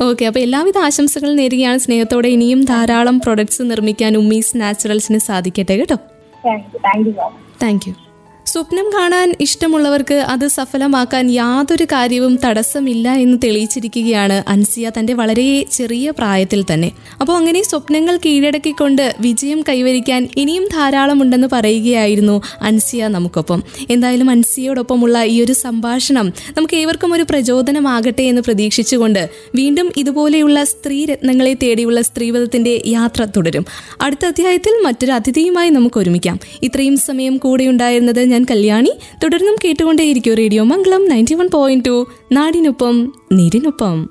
ഓക്കെ അപ്പൊ എല്ലാവിധ ആശംസകളും നേരുകയാണ്. സ്നേഹത്തോടെ ഇനിയും ധാരാളം പ്രൊഡക്ട്സ് നിർമ്മിക്കാൻ ഉമ്മീസ് നാച്ചുറൽസിന് സാധിക്കട്ടെ കേട്ടോ? Thank you thank thank you സ്വപ്നം കാണാൻ ഇഷ്ടമുള്ളവർക്ക് അത് സഫലമാക്കാൻ യാതൊരു കാര്യവും തടസ്സമില്ല എന്ന് തെളിയിച്ചിരിക്കുകയാണ് അൻസിയ തന്റെ വളരെ ചെറിയ പ്രായത്തിൽ തന്നെ. അപ്പോൾ അങ്ങനെ സ്വപ്നങ്ങൾ കീഴടക്കിക്കൊണ്ട് വിജയം കൈവരിക്കാൻ ഇനിയും ധാരാളമുണ്ടെന്ന് പറയുകയായിരുന്നു അൻസിയ നമുക്കൊപ്പം. എന്തായാലും അൻസിയോടൊപ്പമുള്ള ഈ ഒരു സംഭാഷണം നമുക്ക് ഏവർക്കും ഒരു പ്രചോദനമാകട്ടെ എന്ന് പ്രതീക്ഷിച്ചുകൊണ്ട് വീണ്ടും ഇതുപോലെയുള്ള സ്ത്രീരത്നങ്ങളെ തേടിയുള്ള സ്ത്രീവധത്തിന്റെ യാത്ര തുടരും. അടുത്ത അധ്യായത്തിൽ മറ്റൊരു അതിഥിയുമായി നമുക്ക് ഒരുമിക്കാം. ഇത്രയും സമയം കൂടെയുണ്ടായിരുന്നത് ഞാൻ കല്യാണി. തുടർന്നും കേട്ടുകൊണ്ടേയിരിക്കും radio Mangalam ninety one point two നാടിനൊപ്പം നീരിനൊപ്പം.